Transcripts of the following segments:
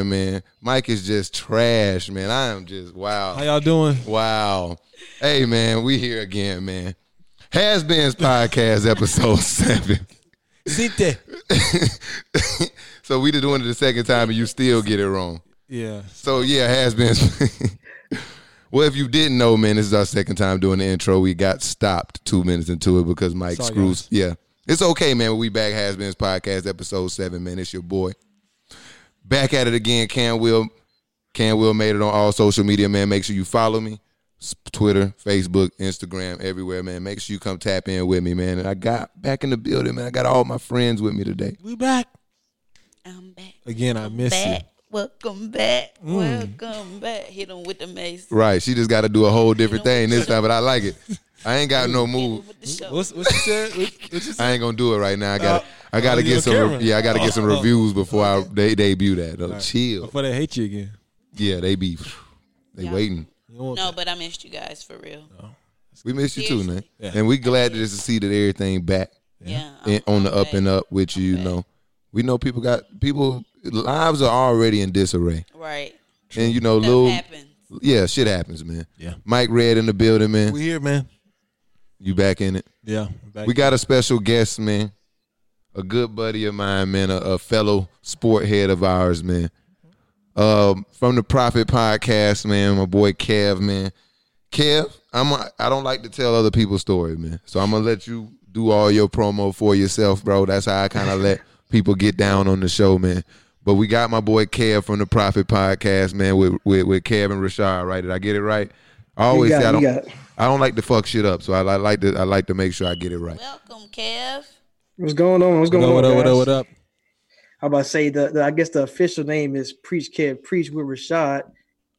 man. Mike is just trash, man. I am just wow. How y'all doing? Wow. Hey man, we here again, man. Has Been's podcast episode seven. Sinte. so we did doing it the second time and you still get it wrong. Yeah. So yeah, has been. well, if you didn't know, man, this is our second time doing the intro. We got stopped two minutes into it because Mike Sorry, screws. guys. Yeah, it's okay, man. We back has been's podcast episode seven, man. It's your boy. Back at it again. Can Will. Can Will made it on all social media, man. Make sure you follow me. Twitter, Facebook, Instagram, everywhere, man. Make sure you come tap in with me, man. And I got back in the building, man. I got all my friends with me today. We back. I'm back. Again, I miss you. Back. Welcome back. Mm. Welcome back. Hit him with the mace. Right. She just got to do a whole different thing this time, but I like it. I ain't got no move. With. What's what you said? What, what you said? I ain't gonna do it right now. I got to uh, I got to oh, get some re- yeah, I got to get some Oh. reviews before I they debut that. Oh, Chill. Before they hate you again. Yeah, they be they Yeah. waiting. You don't want no, that. but I missed you guys for real. Oh, we miss you too, man. Yeah. And we glad just to see that everything back Yeah. and on the up and up with you, you know. We know people got people lives are already in disarray. Right. And you know, Stuff little happens. yeah, shit happens, man. Yeah. Mike Red in the building, man. We here, man. You back in it. Yeah. Back. We got a special guest, man. A good buddy of mine, man. A, a fellow sport head of ours, man. Um, from the Profit Podcast, man. My boy Kev, man. Kev, I'm. A, I don't like to tell other people's story, man. So I'm gonna let you do all your promo for yourself, bro. That's how I kind of let people get down on the show, man. But we got my boy Kev from the Profit Podcast, man, with with, with Kev and Rashad, right? Did I get it right? I always got say I don't. you got it. I don't like to fuck shit up, so I, I like to. I like to make sure I get it right. Welcome, Kev. What's going on? What's going up, on? what up, what guys? up, what up? How about to say the, the I guess the official name is Preach Kev Preach with Rashad.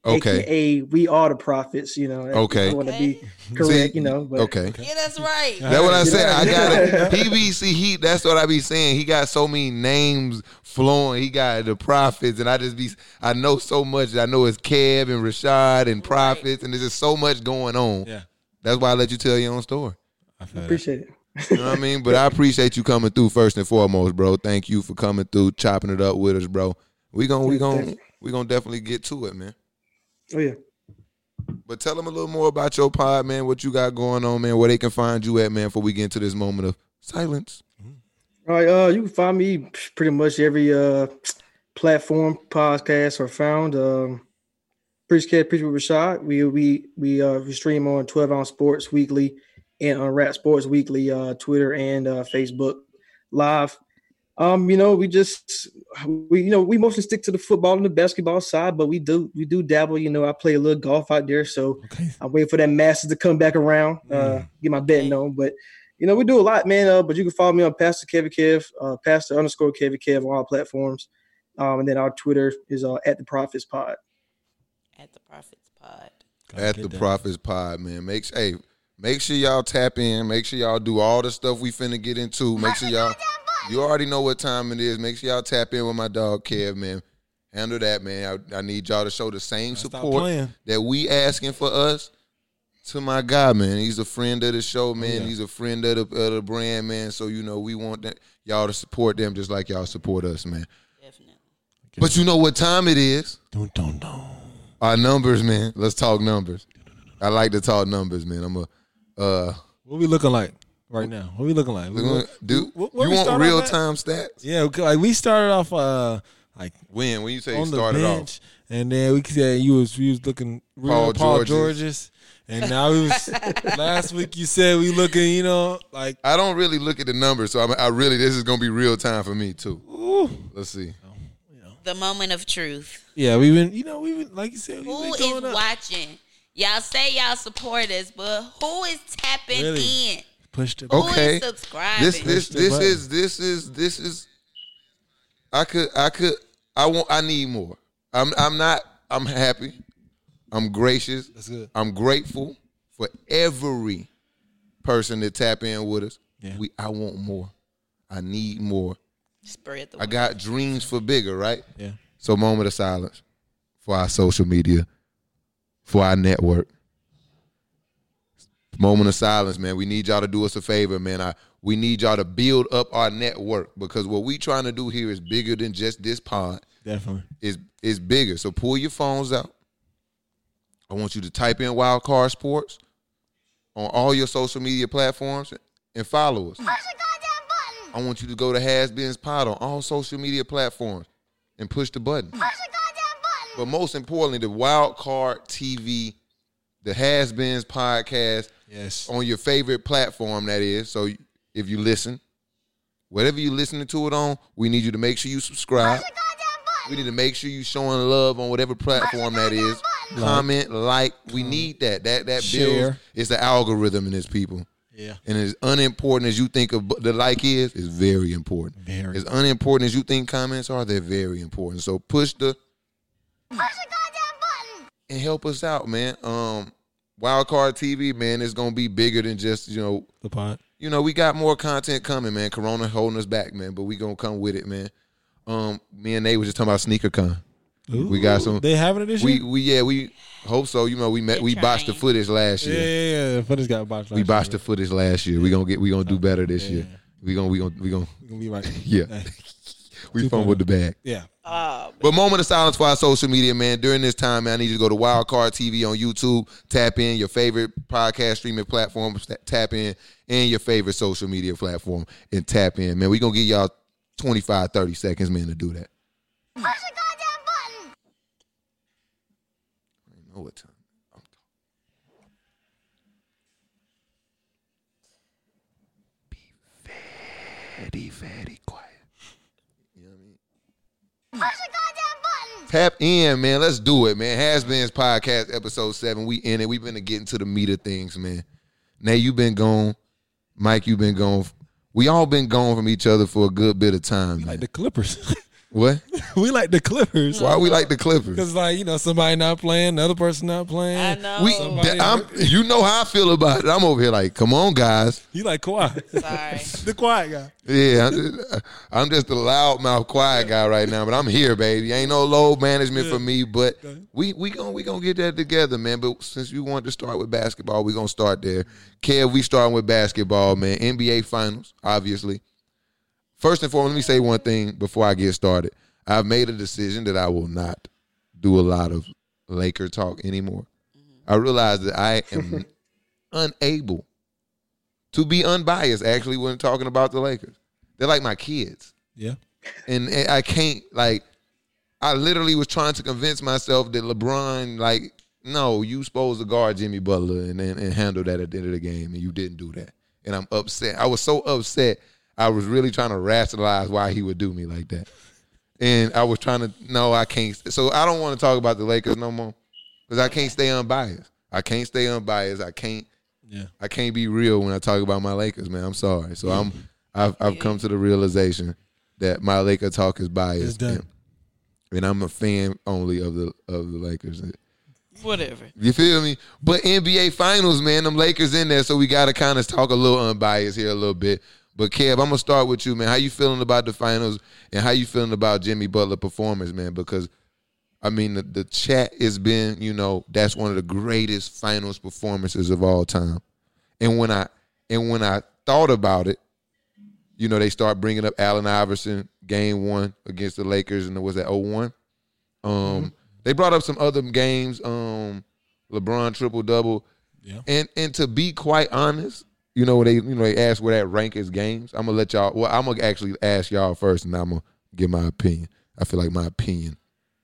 Okay. AKA we are the prophets, you know. Okay. I want to be See, correct, you know. But Okay. Yeah, that's right. That's what I said. I got Yeah. it. PBC. He. That's what I be saying. He got so many names flowing. He got the prophets, and I just be. I know so much. I know it's Kev and Rashad and prophets, and there's just so much going on. Yeah. That's why I let you tell your own story. I feel that. appreciate it. You know what I mean? But I appreciate you coming through first and foremost, bro. Thank you for coming through, chopping it up with us, bro. We gonna we gonna we gonna definitely get to it, man. Oh yeah. But tell them a little more about your pod, man. What you got going on, man. Where they can find you at, man. Before we get into this moment of silence. All right, uh, you can find me pretty much every uh platform podcast are found. Um Preach Kev Preach with Rashad. We we we uh we stream on 12 ounce sports weekly and on Rap Sports Weekly, uh Twitter and uh Facebook live. Um, you know, we just we you know we mostly stick to the football and the basketball side, but we do we do dabble. You know, I play a little golf out there, so Okay. I'm waiting for that Masters to come back around, uh, get my betting on. But you know, we do a lot, man. Uh, but you can follow me on Pastor Kevin Kev, uh, Pastor underscore Kevin Kev on all platforms. Um, and then our Twitter is uh, at the Prophets Pod. At the Prophets Pod. Gotta at the that. Prophets Pod, man. Make sure, hey, make sure y'all tap in. Make sure y'all do all the stuff we finna get into. Make sure y'all, you already know what time it is. Make sure y'all tap in with my dog Kev, man. Handle that, man. I, I need y'all to show the same support that we asking for us to my guy, man. He's a friend of the show, man. Yeah. He's a friend of the, of the brand, man. So you know we want that y'all to support them just like y'all support us, man. Definitely. But you know what time it is? Dun, dun, dun. Our numbers, man. Let's talk numbers. I like to talk numbers, man. I'm a uh What we looking like right now? What we looking like? We we gonna- look- do wh- where you we want real time stats? Yeah, like we started off uh like When when you say you on the started off. bench, and then we said you was you was looking real Paul Paul, Georges. Georges. and now we was last week you said we looking, you know, like I don't really look at the numbers, so I'm, I really this is gonna be real time for me too. ooh, Let's see. The moment of truth. yeah, we've been, you know, we've been like you said, we've Who been is going up. watching? Y'all say y'all support us, but who is tapping Really? in? Pushed it. Who is Okay. subscribing? This this this is this is this is I could I could I want I need more. I'm I'm not I'm happy. I'm gracious. That's good. I'm grateful for every person that tap in with us. Yeah. We I want more. I need more. Spread the I got dreams for bigger, right? Yeah. So moment of silence for our social media, for our network. Moment of silence, man. We need y'all to do us a favor, man. I we need y'all to build up our network because what we trying to do here is bigger than just this pod. Definitely. is is bigger. So pull your phones out. I want you to type in Wild Card Sports on all your social media platforms and follow us. Push the goddamn button. I want you to go to Has Been's Pod on all social media platforms and push the button. Push the goddamn button. But most importantly, the Wild Card TV, the Has Been's podcast Yes. on your favorite platform that is. So if you listen, whatever you're listening to it on, we need you to make sure you subscribe. We need to make sure you showing love on whatever platform that is. Comment, like. We need that. That that builds. Share. It's the algorithm in this people. Yeah. And as unimportant as you think of the like is, is very important. Very. As unimportant as you think comments are, they're very important. So push the Push the goddamn button. and help us out, man. Um, Wildcard TV, man, is gonna be bigger than just you know The pod. you know, we got more content coming, man. Corona holding us back, man, but we gonna come with it, man. Um, me and Nate was just talking about SneakerCon. We got some. They having it this We year? we yeah we hope so. You know, we met They we botched the footage last year. yeah, yeah. But it's got botched. We last botched the footage last year. We gonna get we gonna do better this Yeah, year. We gonna we gonna we gonna We gonna be right. yeah. Hey, We 2.0. fumbled the bag. Yeah. Oh, But moment of silence for our social media, man. During this time, man, I need you to go to Wildcard TV on YouTube, tap in your favorite podcast streaming platform, tap in, and your favorite social media platform, and tap in, man. we going to give y'all 25, 30 seconds, man, to do that. Push the goddamn button. I know what time. I'm talking. Be very, very quiet. You know what I mean? Tap in, man. Let's do it, man. Has Been's podcast, episode seven. We in it. We've been getting to the meat of things, man. Nay, you've been gone. Mike, you've been gone. We all been gone from each other for a good bit of time. Like the Clippers. What? we like the Clippers. Why we like the Clippers? Because like you know somebody not playing, another person not playing. I know. We, Somebody- I'm, you know how I feel about it. I'm over here like, come on, guys. You like Kawhi, Sorry. the quiet guy. Yeah, I'm just, uh, I'm just a loudmouth, quiet guy right now, but I'm here, baby. Ain't no load management for me, but we we gonna we gonna get that together, man. But since you want to start with basketball, we gonna start there. Kev, we starting with basketball, man. NBA Finals, obviously. First and foremost, let me say one thing before I get started. I've made a decision that I will not do a lot of Laker talk anymore. Mm-hmm. I realize that I am unable to be unbiased actually when talking about the Lakers. They're like my kids. Yeah. And and I can't like I literally was trying to convince myself that LeBron like no, you supposed to guard Jimmy Butler and, and and handle that at the end of the game and you didn't do that. And I'm upset. I was so upset. I was really trying to rationalize why he would do me like that. And I was trying to no, I can't. So I don't want to talk about the Lakers no more because I can't stay unbiased. I can't stay unbiased. I can't. Yeah. I can't be real when I talk about my Lakers, man. I'm sorry. So I'm I've I've come to the realization that my Laker talk is It's biased. done. And, and I'm a fan only of the of the Lakers. Whatever. You feel me? But NBA Finals, man, them Lakers in there, so we got to kind of talk a little unbiased here a little bit. But Kev, I'm gonna start with you, man. How you feeling about the finals, and how you feeling about Jimmy Butler performance, man? Because I mean, the, the chat has been, you know, that's one of the greatest finals performances of all time. And when I and when I thought about it, you know, they start bringing up Allen Iverson game one against the Lakers, and it was at 0-1. Um, they brought up some other games, um, LeBron triple double, Yeah. and and to be quite honest, you know, they you know they ask where that rank is games. I'm gonna let y'all. Well, I'm gonna actually ask y'all first, and I'm gonna give my opinion. I feel like my opinion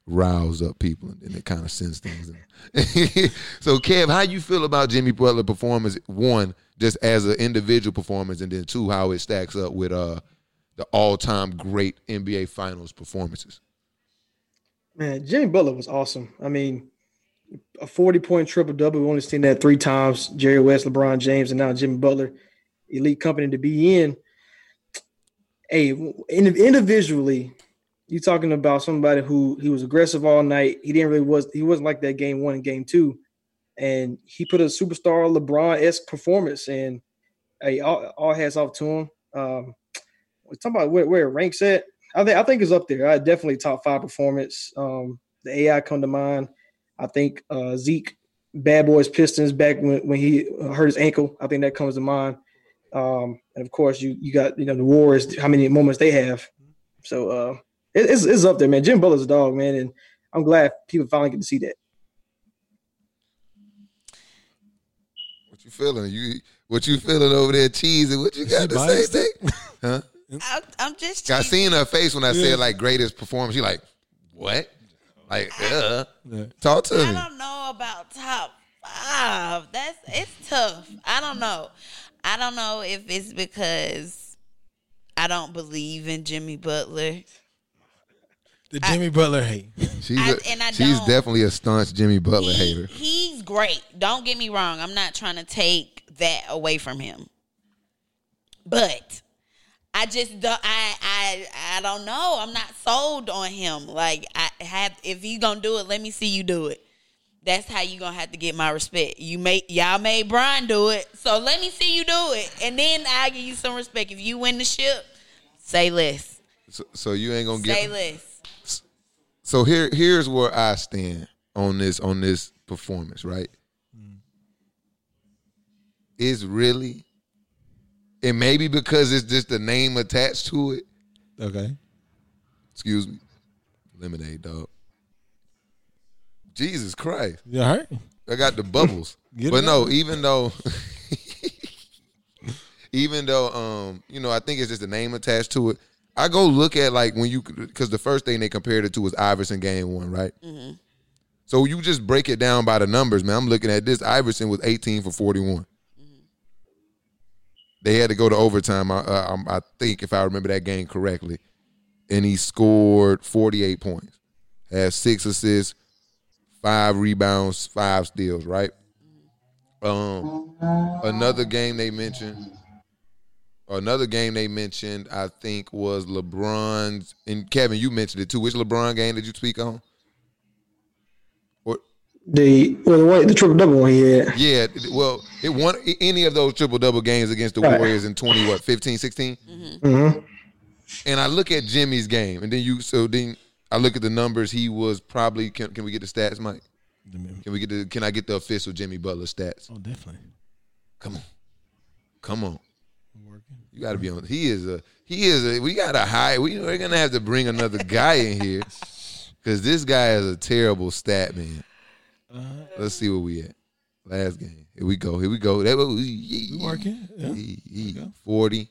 riles up people, and it kind of sends things. In. so, Kev, how you feel about Jimmy Butler performance? One, just as an individual performance, and then two, how it stacks up with uh the all time great NBA Finals performances. Man, Jimmy Butler was awesome. I mean, a 40 point triple double. We've only seen that three times. Jerry West, LeBron James, and now Jimmy Butler. Elite company to be in. Hey, individually, you're talking about somebody who he was aggressive all night. He didn't really was he wasn't like that game one and game two. And he put a superstar LeBron-esque performance and hey, all, all hats off to him. Um, talking about where, where it ranks at. I think I think it's up there. I definitely top five performance. Um, the AI come to mind. I think uh, Zeke, Bad Boys Pistons back when, when he hurt his ankle. I think that comes to mind. Um, and of course, you you got you know the Warriors. How many moments they have? So uh, it, it's it's up there, man. Jim Butler's a dog, man, and I'm glad people finally get to see that. What you feeling? You what you feeling over there, cheesy? What you got She to say, biased Huh? I, I'm just. I seen her face when I Yeah. said like greatest performance. She like, what? Like, uh, Yeah. talk to him. I me. don't know about top five. That's it's tough. I don't know. I don't know if it's because I don't believe in Jimmy Butler. The Jimmy Butler hate. She's I- a, and I she's don't- definitely a staunch Jimmy Butler He- hater. He's great. Don't get me wrong. I'm not trying to take that away from him. But I just don't I I I don't know. I'm not sold on him. Like I have if you gonna do it, let me see you do it. That's how you gonna have to get my respect. You make y'all made Brian do it, so let me see you do it, and then I give you some respect. If you win the ship, say less. So, so you ain't gonna get Say get. less. So here, here's where I stand on this on this performance. Right? Mm. It's really, and maybe because it's just the name attached to it. Okay. Excuse me, lemonade dog. Jesus Christ. You all right? I got the bubbles. But no, out. even though even though um, you know, I think it's just a name attached to it. I go look at like when you because the first thing they compared it to was Iverson game one, right? So you just break it down by the numbers, man. I'm looking at this. Iverson was 18 for 41. They had to go to overtime. I, um, I think if I remember that game correctly, and he scored 48 points, had six assists, five rebounds, five steals, right? Um, another game they mentioned, another game they mentioned, I think was LeBron's. And Kevin, you mentioned it too. Which LeBron game did you speak on? Or The well, the, one, the triple double one yeah yeah, well, it won any of those triple double games against the Right. Warriors in 20 what 15, 16? hmm And I look at Jimmy's game, and then you so then I look at the numbers. He was probably can, can we get the stats, Mike? Can we get the can I get the official Jimmy Butler stats? Oh, definitely. Come on, come on. You got to be on. He is a. He is a. We got to hire. We, we're gonna have to bring another guy in here because this guy is a terrible stat man. Uh-huh. Let's see where we at. Last game. Here we go. Here we go. That was yeah. Yeah. yeah. Forty.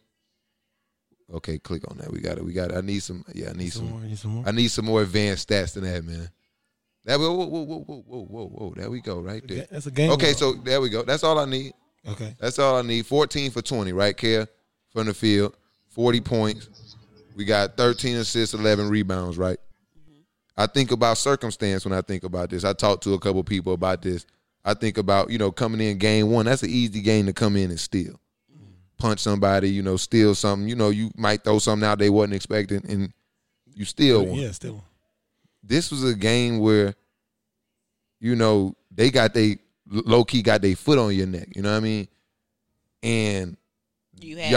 Okay, click on that. We got it. We got it. I need some. Yeah, I need, need some. More, need some more. I need some more advanced stats than that, man. That whoa, whoa, whoa, whoa, whoa, whoa, whoa. There we go, right there. That's a game. Okay, so there we go. That's all I need. Okay. That's all I need. Fourteen for twenty, right, Care from the field. Forty points. We got thirteen assists, eleven rebounds, right? I think about circumstance when I think about this. I talked to a couple people about this. I think about, you know, coming in game one. That's an easy game to come in and steal. Punch somebody, you know, steal something. You know, you might throw something out they wasn't expecting and you steal one Yeah, still. this was a game where, you know, they got they low key got their foot on your neck. You know what I mean? And You had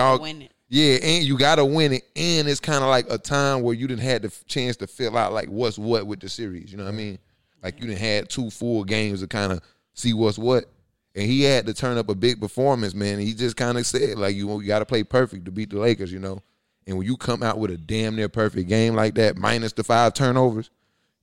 Y'all- to win it. yeah, and you gotta win it. And it's kind of like a time where you didn't had the chance to fill out like what's what with the series. You know what I mean? Like you didn't had two full games to kind of see what's what. And he had to turn up a big performance, man. He just kind of said like you, you got to play perfect to beat the Lakers, you know. And when you come out with a damn near perfect game like that, minus the five turnovers,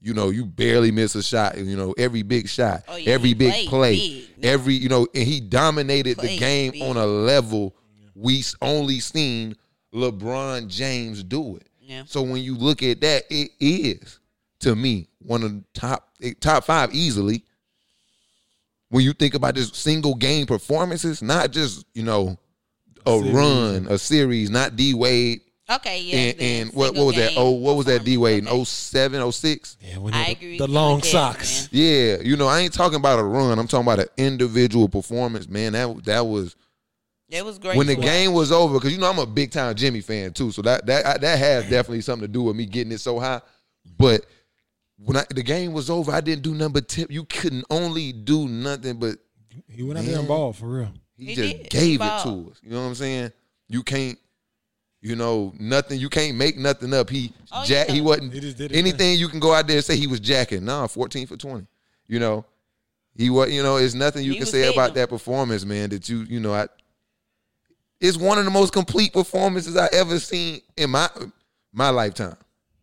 you know, you barely miss a shot. You know, every big shot, Oh, yeah, every big play, big. every you know, and he dominated the game big. on a level we s- only seen LeBron James do it. Yeah. So when you look at that, it is to me one of the top eh, top five easily. When you think about this single game performances, not just you know a Series. run, a series, not D Wade Okay, yeah. and, and what, what was that? Oh, what was that D Wade in 07, 06? Yeah, we I know agree the, with the you long with that, socks. Yeah, you know, I ain't talking about a run. I'm talking about an individual performance, man. That that was It was great. when the game was over, because you know I'm a big time Jimmy fan too, so that that that has definitely something to do with me getting it so high. But when I, the game was over, I didn't do nothing but tip. You couldn't only do nothing but He went out there and ball for real. he, He just did. He gave it to us. You know what I'm saying? You can't, you know, nothing. You can't make nothing up. He Oh, jack. yeah. He wasn't He just did his anything. You can go out there and say he was jacking. Nah, 14 for 20. You know, he was. You know, it's nothing you He can say about them. that performance, man. That you, you know, I. It's one of the most complete performances I ever seen in my my lifetime.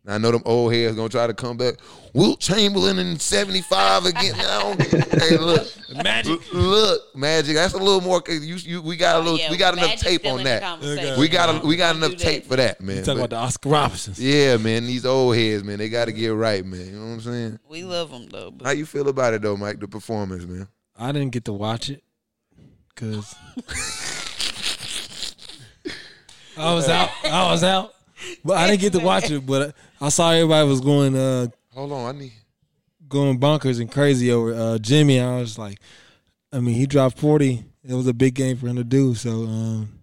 Now, I know them old heads gonna try to come back. Wilt Chamberlain in '75 again. I don't- hey, look, Magic. L- look, Magic. That's a little more. You, you, we got a Oh, little. yeah, we got enough tape on that. conversation. We got a, we got don't enough tape that. for that, man. Talk But- about the Oscar Robertsons. yeah, man. These old heads, man. They got to get right, man. You know what I'm saying? We love them though. How you feel about it though, Mike? The performance, man. I didn't get to watch it because I was out. I was out, but I didn't get to watch it. But I saw everybody was going uh Hold on, I need. going bonkers and crazy over uh Jimmy. I was like, I mean, he dropped forty. It was a big game for him to do. So um,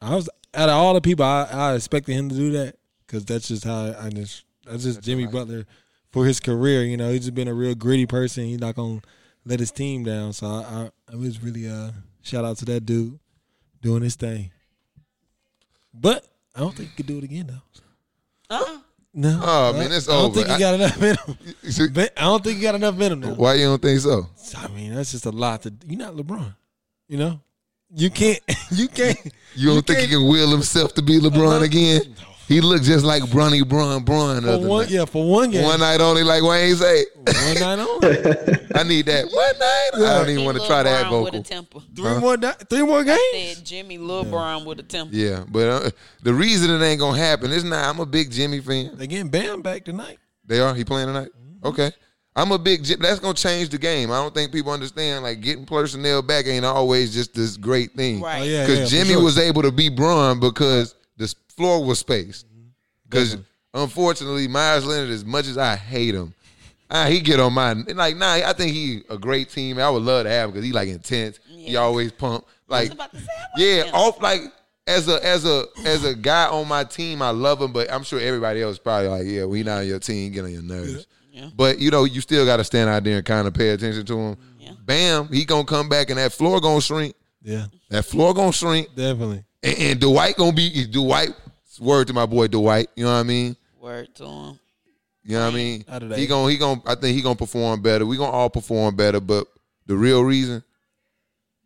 I was out of all the people, I, I expected him to do that because that's just how I just that's just Jimmy Butler for his career. You know, he's just been a real gritty person. He's not gonna let his team down. So I, I, I was really uh shout out to that dude doing his thing. But I don't think he could do it again though. uh-uh. No, Oh, man, it's all. I don't over. think he got enough in him. But I don't think he got enough in him. Now. Why you don't think so? I mean, that's just a lot to. You're not LeBron, you know. You can't. You can't. You don't think he can't- can will himself to be LeBron again? He looked just like Bronny Bron Bron. the For other one, night. yeah, for one game, One night only, like Wayne say. one night only, I need that one night. I don't even want to try that Brown With vocal. a temper. three more, di- three more games. Said Jimmy Lil Brown with a temper. Yeah, but uh, the reason it ain't gonna happen is not. I'm a big Jimmy fan. They getting Bam back tonight. They are. He playing tonight. Okay. I'm a big. Jim- That's gonna change the game. I don't think people understand. Like getting personnel back ain't always just this great thing. Right. Oh yeah, Because yeah, Jimmy sure. was able to be Braun because the s- floor was spaced. Because unfortunately, Meyers Leonard, as much as I hate him, ah, he get on my like. Nah, I think he a great team. I would love to have him because he like intense. He always pump. Like was about to say, like yeah, him. off like as a as a as a guy on my team, I love him, but I'm sure everybody else probably like, yeah, we not on your team, get on your nerves. Yeah. But you know, you still got to stand out there and kind of pay attention to him. Yeah. Bam, he gonna come back and that floor gonna shrink. Yeah, That floor gonna shrink, definitely. and, and Dwight gonna be Dwight. Word to my boy Dwight. You know what I mean? Word to him. You know what I mean? Out of that. He gonna he gonna I think he gonna perform better. We gonna all perform better, but the real reason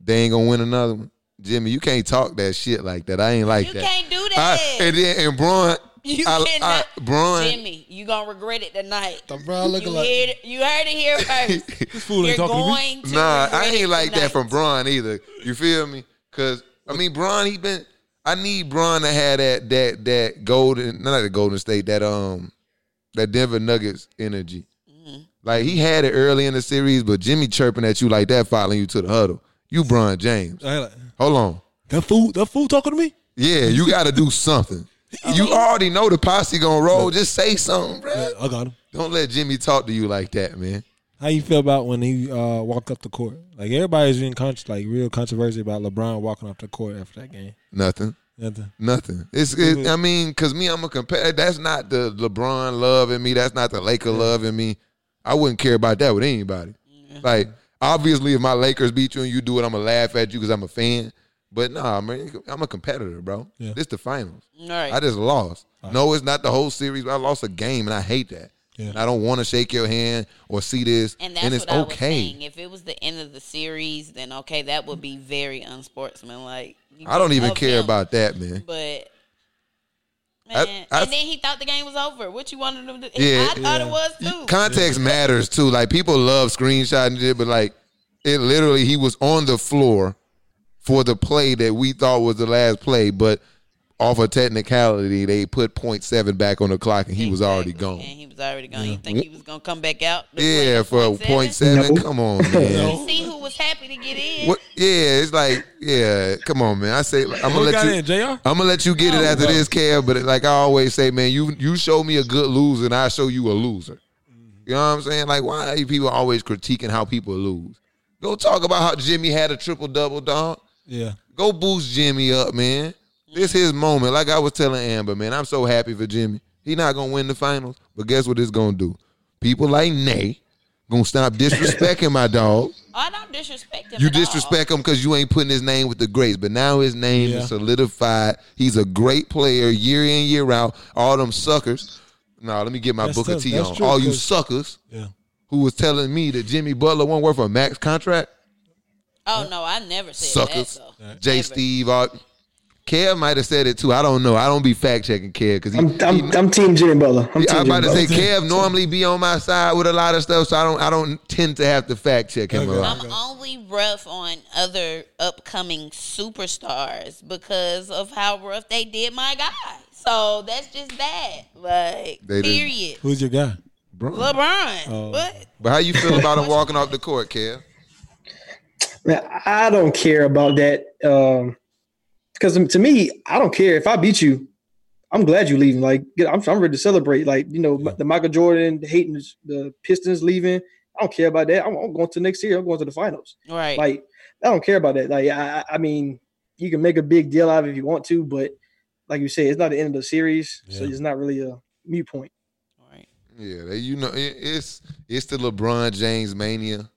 they ain't gonna win another one. Jimmy, you can't talk that shit like that. I ain't like You that. can't do I, that. and then and Braun, you I, cannot. I, Braun, Jimmy, you gonna regret it tonight. The Brown looking you, like heard, it- you heard it here first. this fool You're ain't talking to me. going to nah, I ain't like that from Braun either. You feel me? Cause I mean, Braun, he been. I need Bron to have that that that golden, not the Golden State, that um, that Denver Nuggets energy. Mm-hmm. Like he had it early in the series, but Jimmy chirping at you like that, following you to the huddle. You, Bron James. Like, Hold on. That fool, that fool talking to me. Yeah, you got to do something. You already know the posse gonna roll. Just say something, bro. Yeah, I got him. Don't let Jimmy talk to you like that, man. How you feel about when he uh, walked up the court? Like everybody's in con- like real controversy about LeBron walking off the court after that game. Nothing. Nothing. Nothing. It's. It, I mean, cause me, I'm a competitor. That's not the LeBron love in me. That's not the Laker love in me. I wouldn't care about that with anybody. Like, obviously, if my Lakers beat you and you do it, I'm gonna laugh at you because I'm a fan. But nah, man, I'm a competitor, bro. Yeah. This the finals. All right. I just lost. No, it's not the whole series. But I lost a game, and I hate that. Yeah. And I don't want to shake your hand or see this. And that's it's what I was okay. saying. If it was the end of the series, then okay, that would be very unsportsmanlike. I don't even care him. about that, man. But I- man, I- and then he thought the game was over. What you wanted him to do? Yeah. I thought Yeah. it was too. Context matters too. Like people love screenshotting it, but like it literally he was on the floor for the play that we thought was the last play, but off a technicality, they put point seven back on the clock and he was already gone. And he was already gone. You think he was gonna come back out? Yeah, for a point point seven? seven. No. Come on, man. You see who was happy to get in? What? Yeah, it's like yeah. Come on, man. I say I'm gonna Who let got you. in, Jr. I'm gonna let you get it oh, after this, Kev. But like I always say, man, you you show me a good loser, and I show you a loser. Mm-hmm. You know what I'm saying? Like, why are people always critiquing how people lose? Go talk about how Jimmy had a triple double, dog. Yeah. Go boost Jimmy up, man. This his moment. Like I was telling Amber, man, I'm so happy for Jimmy. He not gonna win the finals, but guess what it's gonna do? People like Nay gonna stop disrespecting my dog. I don't disrespect him. You at all. disrespect him because you ain't putting his name with the greats, but now his name Yeah. is solidified. He's a great player year in year out. All them suckers. No, let me get my That's Booker tough. T That's on. true, All you suckers Yeah. who was telling me that Jimmy Butler won't work for a max contract. Oh no, I never said Suckers. that. Though. Jay Never. Steve, all, Kev might have said it too. I don't know. I don't be fact checking Kev because I'm, I'm, I'm Team Jimmy Butler. I'm I Team was about Jimmy to say Butler. Kev normally be on my side with a lot of stuff, so I don't I don't tend to have to fact check him a Okay. lot. I'm only rough on other upcoming superstars because of how rough they did my guy. So that's just that. Like, They did. period. Who's your guy? Bro. LeBron. Oh. What? But how you feel about him walking off the court, Kev? Man, I don't care about that. Um, because to me, I don't care if I beat you. I'm glad you leaving. Like, I'm, I'm ready to celebrate. Like, you know, the Michael Jordan hating the- the Pistons leaving. I don't care about that. I'm, I'm going to next year. I'm going to the finals. Right. Like, I don't care about that. Like, I, I I mean, you can make a big deal out of it if you want to, but like you said, it's not the end of the series, so it's not really a mute point. right. Yeah, they, you know it, it's it's the LeBron James mania.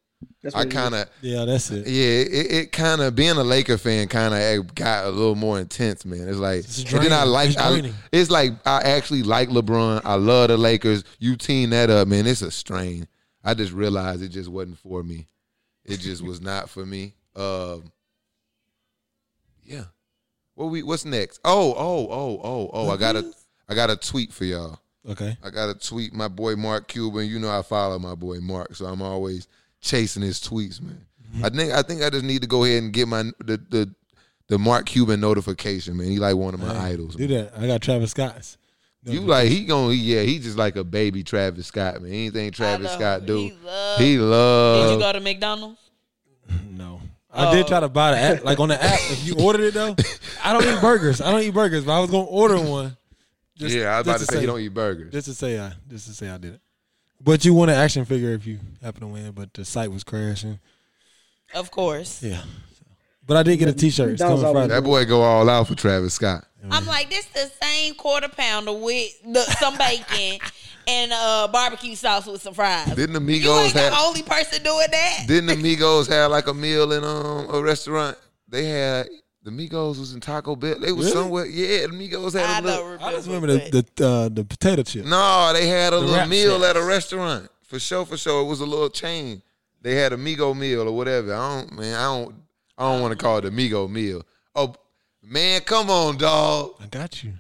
That's I what it is. kind of Yeah, that's it. yeah, it, it kind of being a Laker fan kind of got a little more intense, man. It's like It's and then I like It's I, it's like I actually like LeBron. I love the Lakers. You team that up, man. It's a strain. I just realized it just wasn't for me. It just was not for me. Um, yeah. What we? What's next? Oh, oh, oh, oh, oh! I got a, I got a tweet for y'all. Okay. I got a tweet my boy Mark Cuban. You know I follow my boy Mark, so I'm always chasing his tweets, man. Mm-hmm. I think I think I just need to go ahead and get my the the, the Mark Cuban notification, man. He like one of my Hey, idols. Do man. that. I got Travis Scott's. You like he going yeah, he just like a baby Travis Scott, man. Anything Travis I. Scott do, He love- he Did you love. go to McDonald's? No. I did try to buy the app, like on the app. If you ordered it though, I don't eat burgers. I don't eat burgers, but I was gonna order one. Just, yeah, I was about to just say he don't eat burgers. Just to say I, just to say I did it. But you want an action figure if you happen to win, but the site was crashing. Of course. Yeah. But I did get a T-shirt. It's That coming Friday. That boy go all out for Travis Scott. I'm like, this the same quarter pounder with the, some bacon and uh, barbecue sauce with some fries. Didn't the you Migos ain't the have? only person doing that. Didn't the Migos have like a meal in um a restaurant? They had the Migos was in Taco Bell. They was Really? somewhere. Yeah, the Migos I had a don't little. remember. I just remember the the, uh, the potato chip. No, they had a The little rap meal shit. at a restaurant for sure. For sure, it was a little chain. They had a Migo meal or whatever. I don't, man. I don't. I don't want to call it a Migo meal. Oh, man, come on, dog. I got you.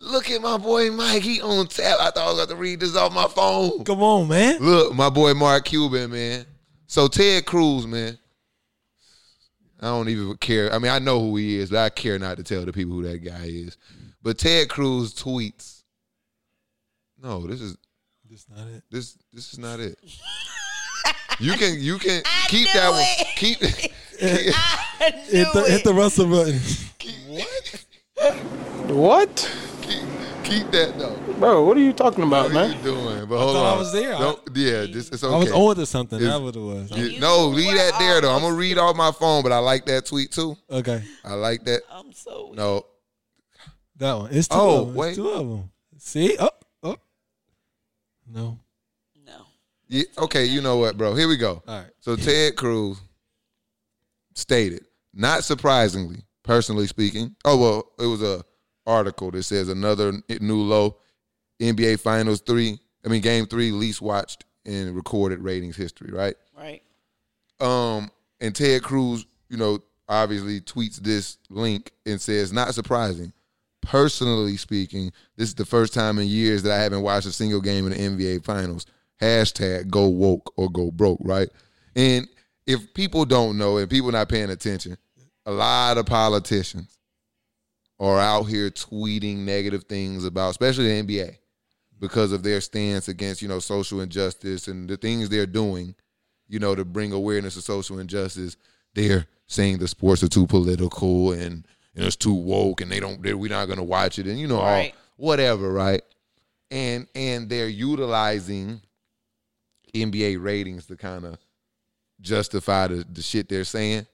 Look at my boy Mike. He on tap. I thought I was about to read this off my phone. Come on, man. Look, my boy Mark Cuban, man. So Ted Cruz, man. I don't even care. I mean, I know who he is, but I care not to tell the people who that guy is. But Ted Cruz tweets. No, this is That's not it. this this is not it. You can you can I keep knew that one. it. Keep I knew Hit the, it. hit the Russell button. what? What? Keep, keep that though. Bro, what are you talking about, What are man? you doing? But hold thought I on. was there. Don't, yeah, this it's okay. I was on to something. It's- That's what it was. You- You no, leave that there though. I'm gonna read off my phone, but I like that tweet too. Okay, I like that. I'm so weak. No, that one. It's two Oh, of them. wait. It's two of them. See? Oh, oh. No. No. Yeah, okay, you know what, bro? Here we go. All right. So Ted Cruz stated, not surprisingly, personally speaking. Oh well, it was a article that says another new low NBA Finals three. I mean, Game three least watched in recorded ratings history. Right. Right. Um, and Ted Cruz, you know, obviously tweets this link and says, not surprising. Personally speaking, this is the first time in years that I haven't watched a single game in the NBA Finals. Hashtag go woke or go broke, right? And if people don't know and people not paying attention, a lot of politicians are out here tweeting negative things about, especially the NBA, because of their stance against, you know, social injustice and the things they're doing you know, to bring awareness of social injustice. They're saying the sports are too political and know, it's too woke, and they don't. We're not going to watch it, and you know, all, Right. whatever, right? And and they're utilizing NBA ratings to kind of justify the, the shit they're saying.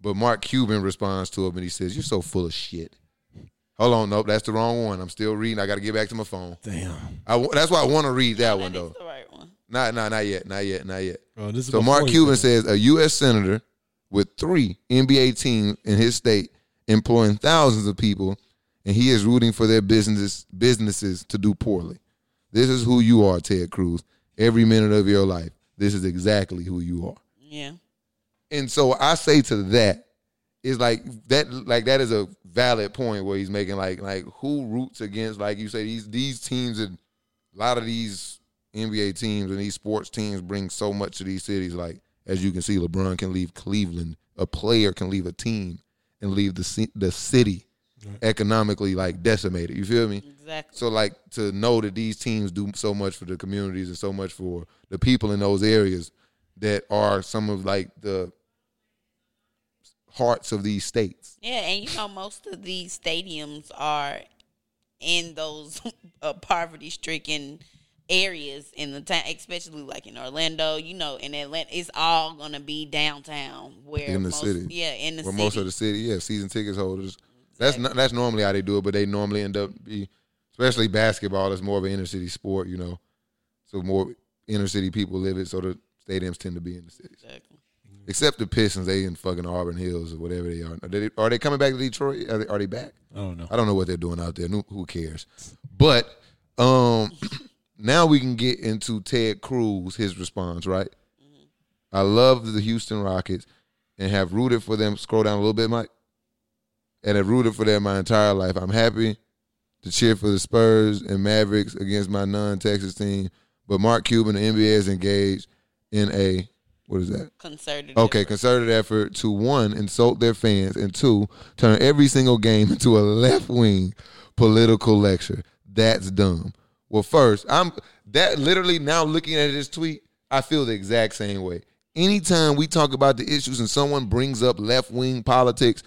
But Mark Cuban responds to him and he says, "You're so full of shit." Hold on, nope, that's the wrong one. I'm still reading. I got to get back to my phone. Damn. I, that's why I want to read that one That though. is the right one. Not, not, not yet, not yet, not yet. Bro, this is So Mark Cuban said says a U.S. senator with three NBA teams in his state employing thousands of people, and he is rooting for their business businesses to do poorly. This is who you are, Ted Cruz. Every minute of your life, this is exactly who you are. Yeah. And so I say to that, is like that like that is a valid point where he's making like like who roots against like you say these these teams and a lot of these NBA teams and these sports teams bring so much to these cities. Like as you can see LeBron can leave Cleveland. A player can leave a team and leave the the city economically like decimated. You feel me? Exactly. so like to know that these teams do so much for the communities and so much for the people in those areas that are some of like the hearts of these states. Yeah, and you know most of these stadiums are in those uh, poverty-stricken areas in the town, especially like in Orlando. You know, in Atlanta, it's all gonna be downtown where In the most, city. Yeah, in the Where city. most of the city, yeah, season tickets holders. That's Exactly. not, that's normally how they do it, but they normally end up be, especially basketball. It's more of an inner city sport, you know. So more inner city people live it, so the stadiums tend to be in the cities. Exactly. Except the Pistons, they in fucking Auburn Hills or whatever they are. Are they, are they coming back to Detroit? Are they, are they back? I don't know. I don't know what they're doing out there. Who who cares? But um, now we can get into Ted Cruz, his response, right? I love the Houston Rockets and have rooted for them. Scroll down a little bit, Mike. And have rooted for them my entire life. I'm happy to cheer for the Spurs and Mavericks against my non-Texas team. But Mark Cuban, the NBA, is engaged in a what is that? Concerted. Okay, effort. concerted effort to one, insult their fans, and two, turn every single game into a left wing political lecture. That's dumb. Well, first, I'm that literally now looking at this tweet, I feel the exact same way. Anytime we talk about the issues and someone brings up left wing politics,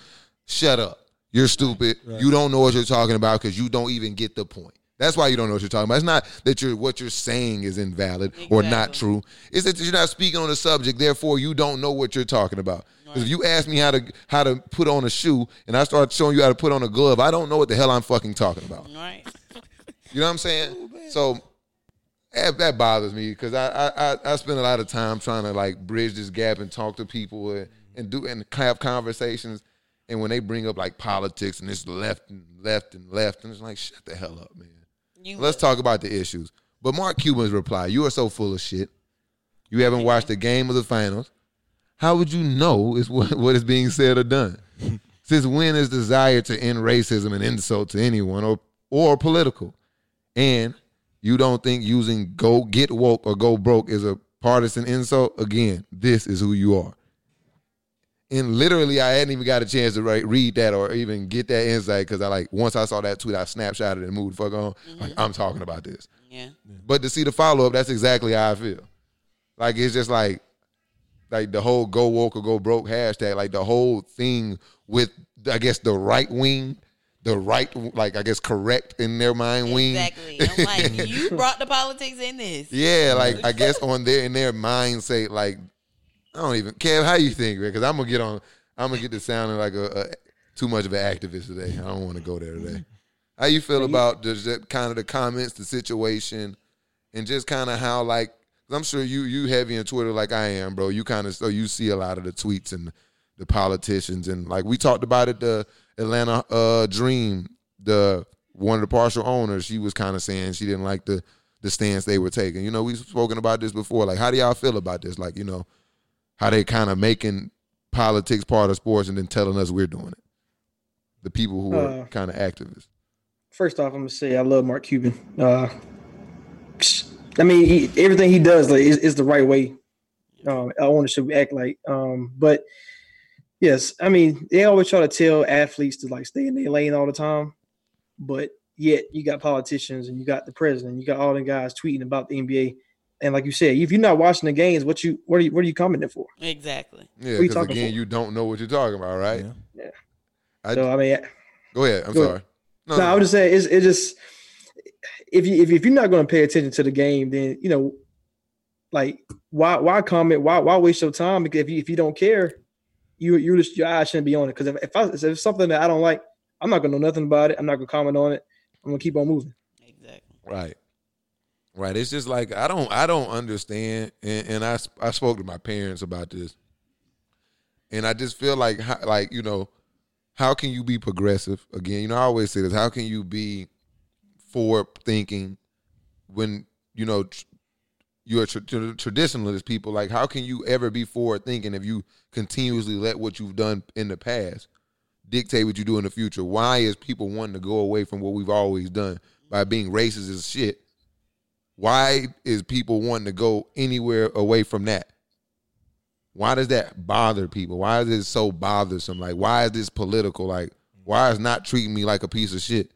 shut up. You're stupid. You don't know what you're talking about because you don't even get the point. That's why you don't know what you're talking about. It's not that you're what you're saying is invalid or not true. It's that you're not speaking on the subject. Therefore, you don't know what you're talking about. 'Cause If you ask me how to how to put on a shoe and I start showing you how to put on a glove, I don't know what the hell I'm fucking talking about. Right. You know what I'm saying? So that, that bothers me because I, I I I spend a lot of time trying to like bridge this gap and talk to people and, and do and have conversations. And when they bring up like politics and it's left and left and left, and it's like shut the hell up, man. You Let's talk about the issues. But Mark Cuban's reply: "You are so full of shit. You haven't watched the game of the finals. How would you know is what, what is being said or done? Since when is desire to end racism an insult to anyone or or political? And you don't think using go get woke or go broke is a partisan insult? Again, this is who you are. And literally, I hadn't even got a chance to write, read that or even get that insight because I like once I saw that tweet, I snapshotted it and moved the fuck on. Mm-hmm. Like I'm talking about this. Yeah. But to see the follow up, that's exactly how I feel. Like it's just like like the whole go woke or go broke hashtag, like the whole thing with I guess the right wing, the right like I guess correct in their mind wing. Exactly. I'm like, you brought the politics in this. Yeah, like I guess on their in their mindset, like I don't even Kev, how you think, man? Because I'm gonna get on I'm gonna get to sounding like a, a too much of an activist today. I don't want to go there today. How you feel about just that kind of the comments, the situation, and just kind of how like I'm sure you you heavy on Twitter like I am, bro. You kind of so you see a lot of the tweets and the politicians and like we talked about it the Atlanta uh, Dream, the one of the partial owners, she was kind of saying she didn't like the the stance they were taking. You know, we've spoken about this before. Like, how do y'all feel about this? Like, you know, how they kind of making politics part of sports and then telling us we're doing it. The people who are Uh, kind of activists. First off, I'm gonna say I love Mark Cuban. Uh, I mean, he, everything he does like is, is the right way. Um, I want to act like. Um, but yes, I mean they always try to tell athletes to like stay in their lane all the time, but yet you got politicians and you got the president, you got all the guys tweeting about the NBA. And like you said, if you're not watching the games, what you what are you what are you commenting for? Exactly. Yeah, you because talking again, for? you don't know what you're talking about, right? Yeah. Yeah. I, So I mean, go ahead. I'm go sorry. ahead. No, No, no, I would just say it's it just if you if, if you're not going to pay attention to the game, then you know, like why why comment? Why why waste your time? Because if you if you don't care, you you just your eyes shouldn't be on it. Because if if, I, if it's something that I don't like, I'm not gonna know nothing about it. I'm not gonna comment on it. I'm gonna keep on moving. Exactly. Right. Right. It's just like I don't I don't understand and, and I I spoke to my parents about this. And I just feel like like, you know, how can you be progressive? Again, you know, I always say this, how can you be forward thinking when, you know, you're tra- traditionalist people. Like, how can you ever be forward thinking if you continuously let what you've done in the past dictate what you do in the future? Why is people wanting to go away from what we've always done by being racist as shit? Why is people wanting to go anywhere away from that? Why does that bother people? Why is it so bothersome? Like, why is this political? Like, why is not treating me like a piece of shit?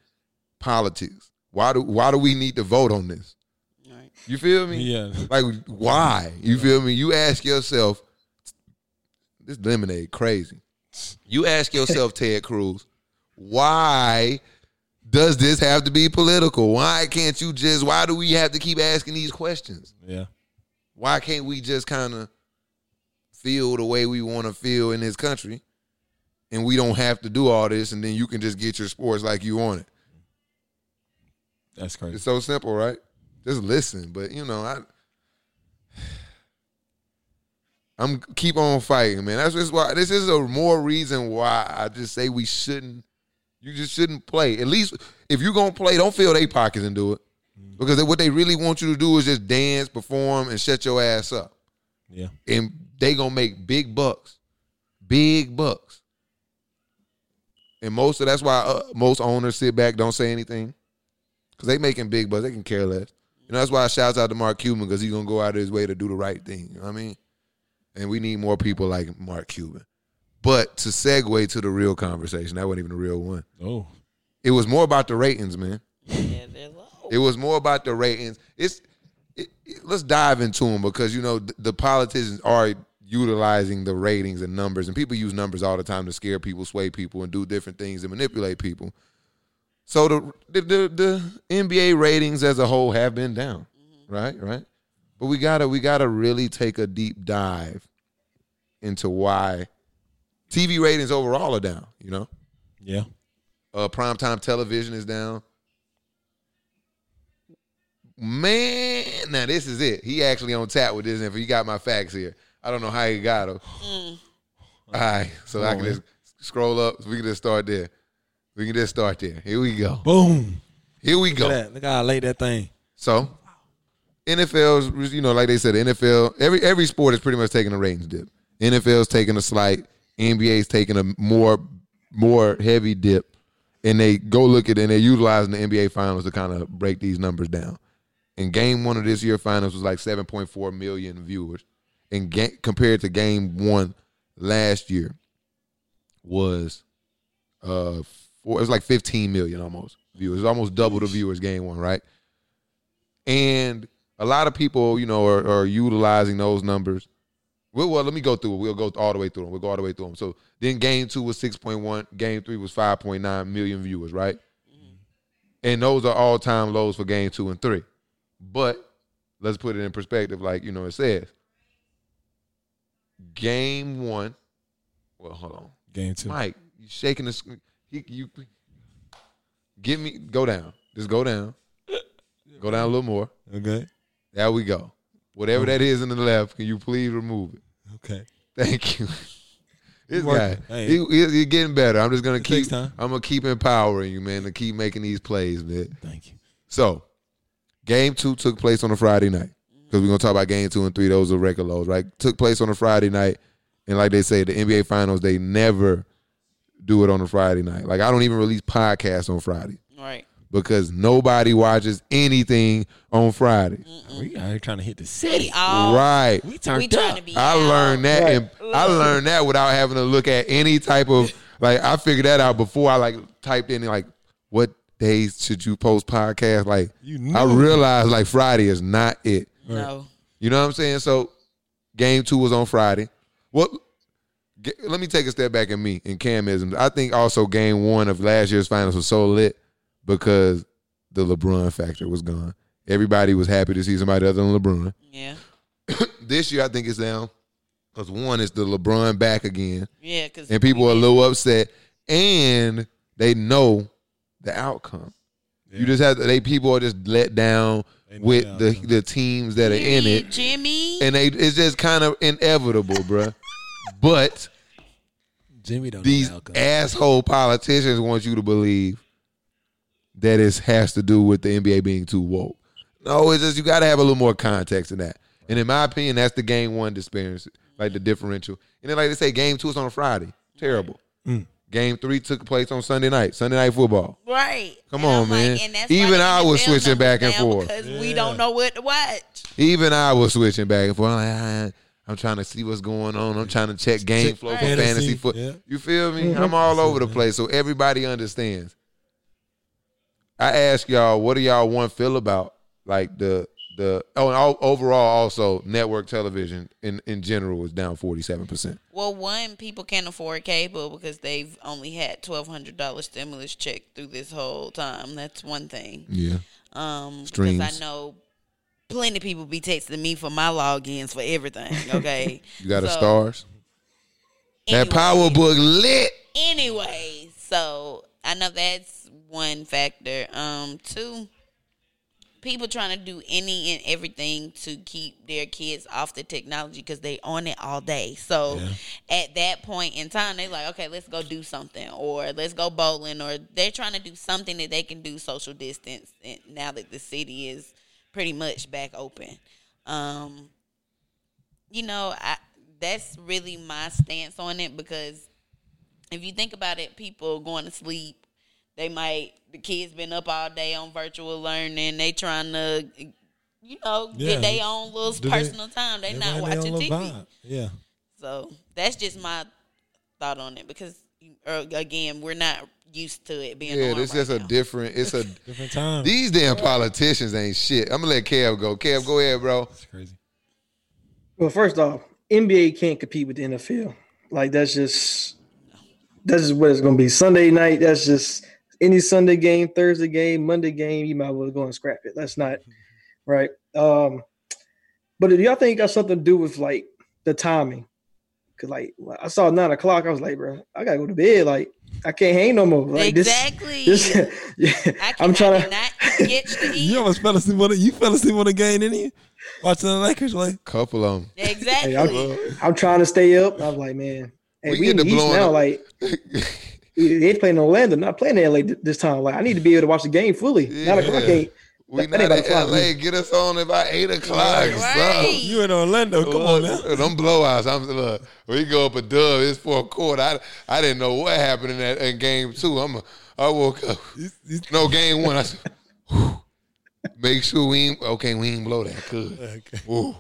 Politics. Why do why do we need to vote on this? Right. You feel me? Yeah. Like, why? You feel me? You ask yourself, this lemonade crazy. You ask yourself, Ted Cruz, why does this have to be political? Why can't you just? Why do we have to keep asking these questions? Yeah. why can't we just kind of feel the way we want to feel in this country and we don't have to do all this and then you can just get your sports like you want it That's crazy. it's so simple right just listen but you know i i'm keep on fighting man that's just why this is a more reason why i just say we shouldn't you just shouldn't play at least if you're gonna play don't fill their pockets and do it because what they really want you to do is just dance perform and shut your ass up Yeah. and they gonna make big bucks, big bucks. And most of that's why uh, most owners sit back, don't say anything, because they making big bucks. They can care less. You know that's why I shouts out to Mark Cuban because he's gonna go out of his way to do the right thing. You know what I mean? And we need more people like Mark Cuban. But to segue to the real conversation, that wasn't even a real one. Oh. It was more about the ratings, man. Yeah, they're low. It was more about the ratings. It's it, it- let's dive into them because you know the, the politicians are utilizing the ratings and numbers, and people use numbers all the time to scare people, sway people, and do different things and manipulate people. So the the the, the NBA ratings as a whole have been down, mm-hmm. right? Right. But we gotta we gotta really take a deep dive into why TV ratings overall are down. You know, Yeah. uh, primetime television is down. Man, now this is it. He actually on tap with this. info. he got my facts here, I don't know how he got them. All right, so I can on, just scroll up. So we can just start there. We can just start there. Here we go. Boom. Here we Look go. at that. Look how I laid that thing. So, NFL's, you know, like they said, NFL, every every sport is pretty much taking a ratings dip. NFL's taking a slight, NBA's taking a more more heavy dip, and they go look at it and they're utilizing the NBA finals to kind of break these numbers down. And game one of this year finals was like 7.4 million viewers, and ga- compared to game one last year was uh four, it was like 15 million almost viewers, It was almost double the viewers game one, right? And a lot of people, you know, are, are utilizing those numbers. Well, well, let me go through it. We'll go all the way through them. We'll go all the way through them. So then game two was 6.1. Game three was 5.9 million viewers, right? Mm-hmm. And those are all time lows for game two and three. But let's put it in perspective, like, you know, it says. Game one. Well, hold on. Game two. Mike, you shaking the screen. He, you give me go down. Just go down. Go down a little more. Okay. There we go. Whatever that is in the left, can you please remove it? Okay. Thank you. This Working. guy, Hey. he, he, he getting better. I'm just gonna It keep. I'm gonna keep empowering you, man, to keep making these plays, man. Thank you. So, game two took place on a Friday night because we're gonna talk about game two and three. Those are record lows, right? Took place on a Friday night, and like they say, the NBA Finals they never do it on a Friday night. Like I don't even release podcasts on Friday Right. Because nobody watches anything on Friday. We out here trying to hit the We city. all Right. We we turned trying up. to be. I out. learned that, and I learned that without having to look at any type of like. I figured that out before I like typed in like what days should you post podcast. Like You I realized like Friday is not it. No. You know what I'm saying? So game two was on Friday. Well, g- let me take a step back at me and Camisms. I think also game one of last year's finals was so lit because the LeBron factor was gone. Everybody was happy to see somebody other than LeBron. Yeah. This year, I think it's down because one is the LeBron back again, Yeah. Because and people are a little upset, and they know the outcome. You just have to, they people are just let down They with the the outcome. the teams that are in it, Jimmy. and they it's just kind of inevitable, bruh. But Jimmy don't these know the outcome. asshole politicians want you to believe that it has to do with the NBA being too woke. No, it's just you got to have a little more context in that. And in my opinion, that's the game one experience, like the differential. And then like they say, game two is on a Friday. Terrible. Mm. Game three took place on Sunday night, Sunday night football. Right. Come And on, I'm man. and that's Even I was switching back and forth. because we don't know what to watch. Even I was switching back and forth. I'm, like, ah, ah, ah, I'm trying to see what's going on. I'm trying to check game Check flow for fantasy, fantasy foot. yeah. You feel me? I'm all over the place, so everybody understands. I ask y'all, what do y'all one feel about like the the oh and all, overall also network television in in general is down 47 percent. Well, one, people can't afford cable because they've only had twelve hundred dollars stimulus check through this whole time. That's one thing. Yeah, Um, because I know plenty of people be texting me for my logins for everything. Okay, you got a So, stars. That anyway. power book lit. Anyway, so I know that's one factor. Um, two, people trying to do any and everything to keep their kids off the technology because they on it all day. So at that point in time, they're like, okay, let's go do something, or let's go bowling, or they're trying to do something that they can do social distance. And now that the city is pretty much back open, um, you know, I that's really my stance on it because if you think about it, people going to sleep, they might the kids been up all day on virtual learning. They trying to, you know, Yeah. get their own little Do they- personal time. They not Everybody watching TV. vibe. Yeah. So that's just my thought on it because uh, again, we're not used to it being. Yeah, on this right is a now. different. It's a Different time. these damn politicians ain't shit. I'm gonna let Kev go. Kev, go ahead, bro. It's crazy. Well, first off, NBA can't compete with the NFL. Like that's just that's just what it's gonna be. Sunday night, that's just any Sunday game, Thursday game, Monday game, you might as well go and scrap it. That's not right. Um, but do y'all think it got something to do with like the timing? Cause like I saw nine o'clock, I was like, bro, I gotta go to bed. Like I can't hang no more. Like exactly. this, this yeah, I I'm trying to. not get to eat. You almost fell asleep on it. You fell asleep on the game, didn't you? Watching the Lakers, like Couple of them. Exactly. Hey, I'm, I'm trying to stay up. I was like, man, hey, We we, get in the East blowing now. up. Like they playing in Orlando, not playing in LA this time. Like I need to be able to watch the game fully. Nine o'clock Yeah. ain't. We that not ain't in LA. five. Get us on about eight o'clock. Right. you in Orlando. Come on now. Look, Them blowouts. I'm look. We go up a dub. It's fourth quarter. I, I didn't know what happened in that in game two. I'm a, I woke up. No game one. I said, make sure we ain't okay. We ain't blow that good. Okay. Woo.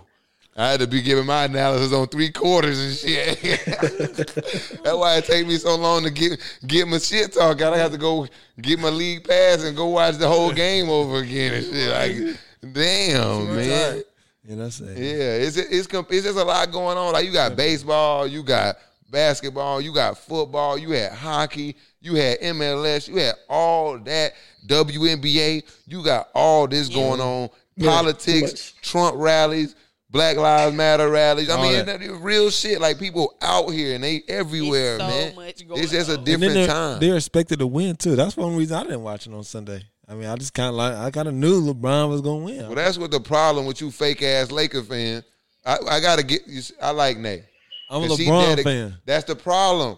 I had to be giving my analysis on three quarters and shit. That's why it take me so long to get get my shit talk out. I have to go get my league pass and go watch the whole game over again and shit. Like, damn, man. You know what I'm saying? Yeah, it's it's it's just a lot going on. Like you got baseball, you got basketball, you got football, you had hockey, you had MLS, you had all that WNBA. You got all this going on. Politics, much. Trump rallies, Black Lives Matter rallies. I All mean, that. that is real shit. Like people out here and they everywhere, It's so man. much going It's just a on. And then different they're, time. they're expected to win too. That's one reason I didn't watch it on Sunday. I mean, I just kind of like I kind of knew LeBron was gonna win. Well, that's what the problem with you fake ass Laker fan. I, I gotta get you. I like Nate. I'm a 'Cause he LeBron dedic- fan. That's the problem.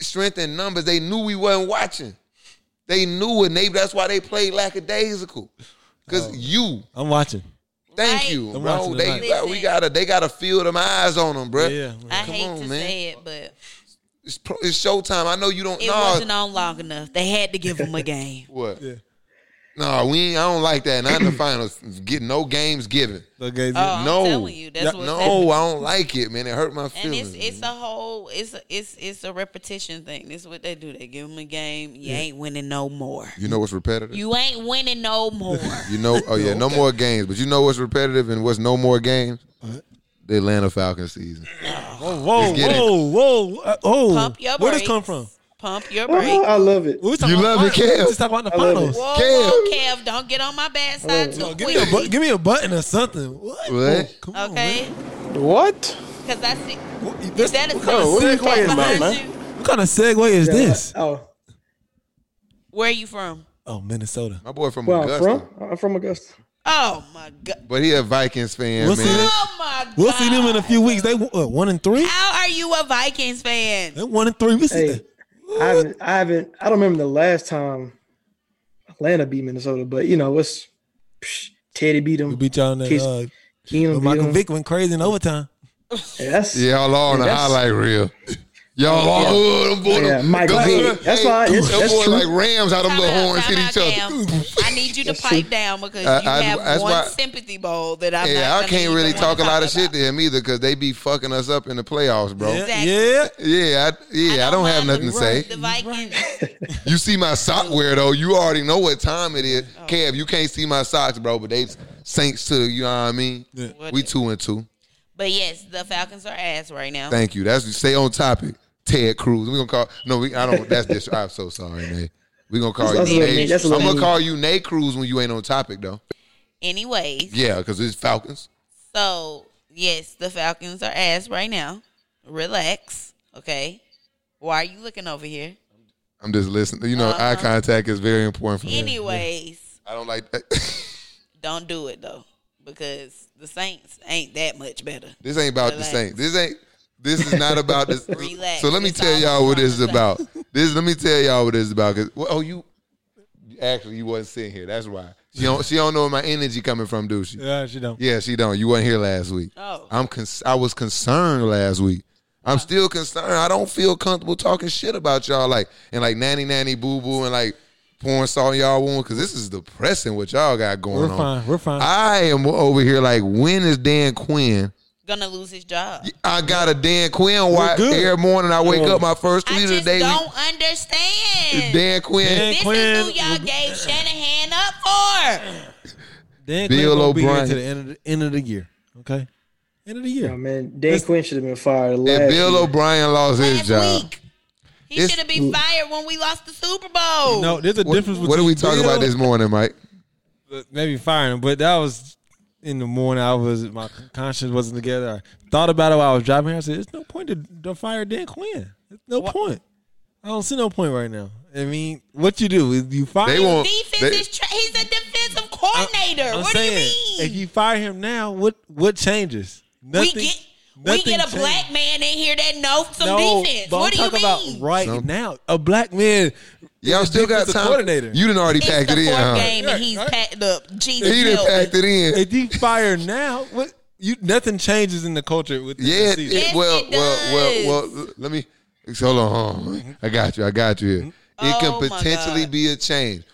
Strength in numbers. They knew we wasn't watching. They knew it. They, that's why they played lackadaisical. Cause Oh. you, I'm watching. Thank Right. you, I'm bro. watching They, tonight. got- we gotta, they gotta feel them eyes on them, bro. Yeah. I Come hate on, to man. say it, but It's, pro, it's showtime. I know you don't it know wasn't on long enough. They had to give him a game. what. Yeah. No, we. I don't like that. Not in the finals. Get no games given. Okay. Oh, I'm no, telling you, that's Yeah, what's no, happening. I don't like it, man. It hurt my And feelings. it's it's a whole it's a, it's it's a repetition thing. This is what they do. They give them a game. You ain't winning no more. you know what's repetitive? You ain't winning no more. You know, oh yeah, no more games. But you know what's repetitive and what's no more games? The Atlanta Falcons season. Whoa, whoa, Let's get it. whoa, whoa, uh, oh! Pump your Where brakes. this come from? Pump your Oh, brakes. I love it. We You love it. Kev? Just talk about the I love it. finals. Whoa, Kev. whoa, Kev, don't get on my bad side too No, give me a bu- give me a button or something. What? What? Come Okay, man. What? because I see. What, Is this, that a what, kind of Oh, what segue, talking about, man? you? what kind of segue is Yeah, this? Oh, Where are you from? Oh, Minnesota. My boy from where I'm Augusta. from? I'm from Augusta. Oh my god. But he a Vikings fan, We'll see man. that. Oh my god. We'll see them in a few weeks. They uh, one and three. How are you a Vikings fan? They one and three. We see Hey, I haven't, I haven't, I don't remember the last time Atlanta beat Minnesota, but you know, it's psh, Teddy beat them. we them. beat y'all in that Case- uh, Keenum beat Michael him. Vick went crazy in overtime. That's Y'all all on the That's- highlight reel. Y'all all oh, them boy, Yeah, them- Michael them Vick. boy- That's hey, fine. It's- them that's boy true. like Rams how them Time little horns time hit each other. I need you to That's pipe true. down because I- you I- have that's one why- sympathy bowl that I'm Yeah, not I can't really talk a lot of talk shit about. to him either because they be fucking us up in the playoffs, bro. Yeah, Exactly. yeah. Yeah, I, yeah, I don't, have nothing to say. The Vikings. You see my sock wear though, you already know what time it is. Oh. Kev, you can't see my socks, bro, but they Saints to you know what I mean. What We two and two. But yes, the Falcons are ass right now. Thank you. That's stay on topic. Ted Cruz. We're gonna call no. We I don't. That's this. I'm so sorry, Nate. We gonna call That's you little Nate. mean. That's a I'm gonna mean. call you Nate Cruz when you ain't on topic though. Anyways, Yeah, because it's Falcons. so yes, the Falcons are ass right now. Relax, okay? Why are you looking over here? I'm just listening. You know, Uh-huh. eye contact is very important for me. Anyways, I don't like that. don't do it though, because the Saints ain't that much better. this ain't about Relax. the Saints. This ain't. This is not about this. Relax. So let me It's tell y'all what this is the about. This let me tell y'all what this is about. Cause well, oh, you actually you wasn't sitting here. That's why she don't. She don't know where my energy coming from, do she? Yeah, she don't. Yeah, she don't. You wasn't here last week. Oh. I'm. Cons- I was concerned last week. I'm still concerned. I don't feel comfortable talking shit about y'all like and like nanny nanny boo boo and like pouring salt in y'all wound because this is depressing what y'all got going on. We're on. fine. We're fine. I am over here like when is Dan Quinn? Gonna lose his job. I got a Dan Quinn watch every morning. I wake up my first I tweet of the day. don't understand. Dan Quinn. Dan- this Quinn- is who y'all gave Shanahan up for. Dan Bill Quinn gonna be here O'Brien. to the end of the end of the year. Okay, end of the year. Oh man, Dan This- Quinn should have been fired last And Bill year. O'Brien lost his job. week. He It's- should have been fired when we lost the Super Bowl. No, there's a What, difference. what are we between talking about this morning, Mike? Maybe firing him, but that was in the morning. I was my conscience wasn't together. I thought about it while I was driving here. I said, "There's no point to, to fire Dan Quinn. There's no point. I don't see no point right now. I mean, what you do is you fire. They him. won't- Defense they- is tra- he's a defensive coordinator. I'm what saying, do you mean? if you fire him now, what what changes? we Nothing. get we get a changes. black man in here that knows some no, defense. What I'm do you talking mean? about right So- now. A black man. Y'all still got defensive time. Coordinator. You didn't already it's packed the it in, fourth huh? game and he's packed up. Jesus He done help me. packed it in. if you fire now, what you nothing changes in the culture with the Yeah, season. it- Yes, well, it well, well, well. Let me hold on. Hold on. I got you. I got you here. It Oh, can my potentially God. be a change.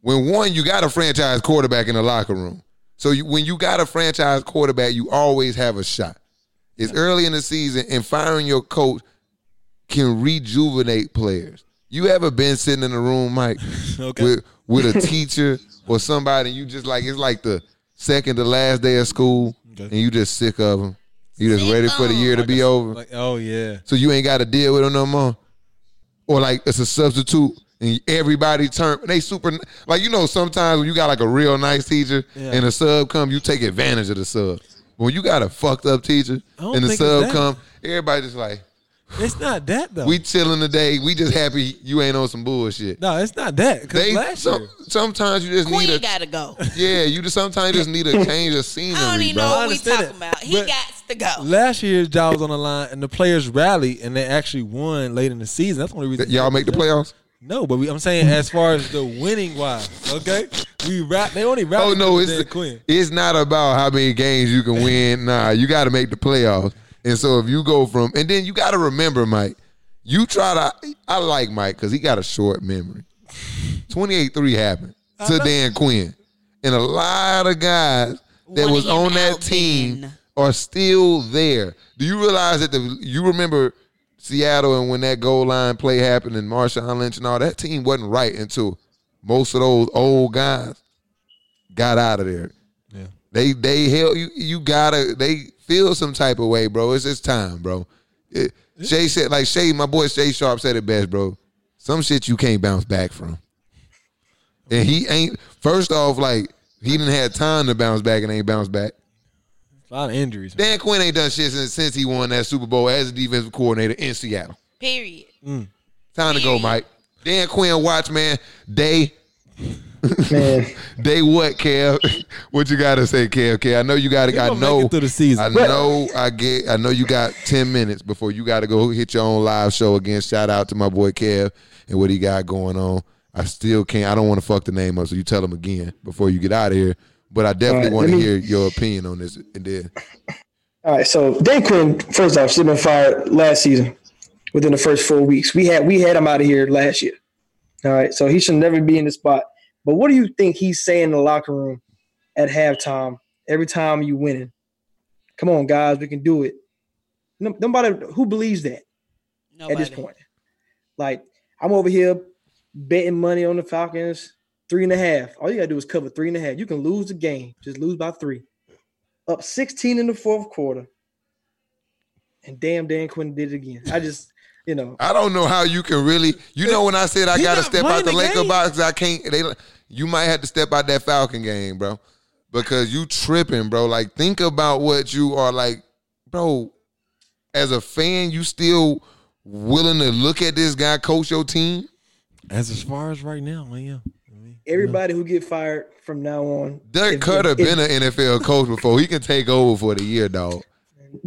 When one, you got a franchise quarterback in the locker room. So you, when you got a franchise quarterback, you always have a shot. It's early in the season, and firing your coach can rejuvenate players. You ever been sitting in a room, Mike, Okay. with with a teacher or somebody, and you just like it's like the second to last day of school, Okay. and you just sick of them. You just ready for the year to be over. Like, oh yeah. So you ain't got to deal with them no more. Or like it's a substitute and everybody turn they super like you know sometimes when you got like a real nice teacher Yeah. and a sub come you take advantage of the sub. When you got a fucked up teacher and the sub come, everybody just like It's not that though. we chilling today. We just happy you ain't on some bullshit. no, it's not that. Because They last some, year, sometimes you just Queen need a gotta go. yeah. You just sometimes just need a change of scenery, I don't even bro. know what we understand talking it, about. He got to go. last year's job was on the line, and the players rallied, and they actually won late in the season. That's the only reason. Y'all make the playoffs. No, but we, I'm saying as far as the winning wise, okay, we rap. They only rap. Oh no, Dan it's Quinn. it's not about how many games you can win. Nah, you got to make the playoffs. And so if you go from, and then you got to remember, Mike. You try to. I like Mike because he got a short memory. Twenty eight three happened to Dan Quinn, and a lot of guys that was on that team are still there. Do you realize that the you remember Seattle and when that goal line play happened and Marshawn Lynch and all that team wasn't right until most of those old guys got out of there. Yeah. They they held you. You gotta. They feel some type of way, bro. It's just time, bro. It, Shay said, like Shay, my boy Shay Sharpe said it best, bro. Some shit you can't bounce back from. And he ain't. First off, like he didn't have time to bounce back and ain't bounce back. A lot of injuries. man. Dan Quinn ain't done shit since, since he won that Super Bowl as a defensive coordinator in Seattle. Period. Mm. Time to go, Mike. Dan Quinn, watch, man. Day, Man, day what, Kev? what you gotta say, Kev? Kev, I know you gotta. He I know. through the season. I know. I get. I know you got ten minutes before you got to go hit your own live show again. Shout out to my boy Kev and what he got going on. I still can't. I don't want to fuck the name up, so you tell him again before you get out of here. but I definitely All right, want to me- hear your opinion on this. And then All right, so Dan Quinn, first off, should have been fired last season within the first four weeks. We had we had him out of here last year. All right, so he should never be in the spot. But what do you think he's saying in the locker room at halftime every time you winning? Come on, guys, we can do it. Nobody who believes that Nobody. at this point. Like I'm over here betting money on the Falcons three and a half. All you gotta do is cover three and a half. You can lose the game, just lose by three. Up 16 in the fourth quarter, and damn, Dan Quinn did it again. I just, you know, I don't know how you can really. You know, when I said I got to step out the the Laker box, I can't. They, you might have to step out that Falcon game, bro, because you tripping, bro. Like, think about what you are like, bro. As a fan, you still willing to look at this guy coach your team? As as far as right now, I am. I mean, everybody who get fired from now on. Derek if- Koetter been an NFL coach before. He can take over for the year, dog.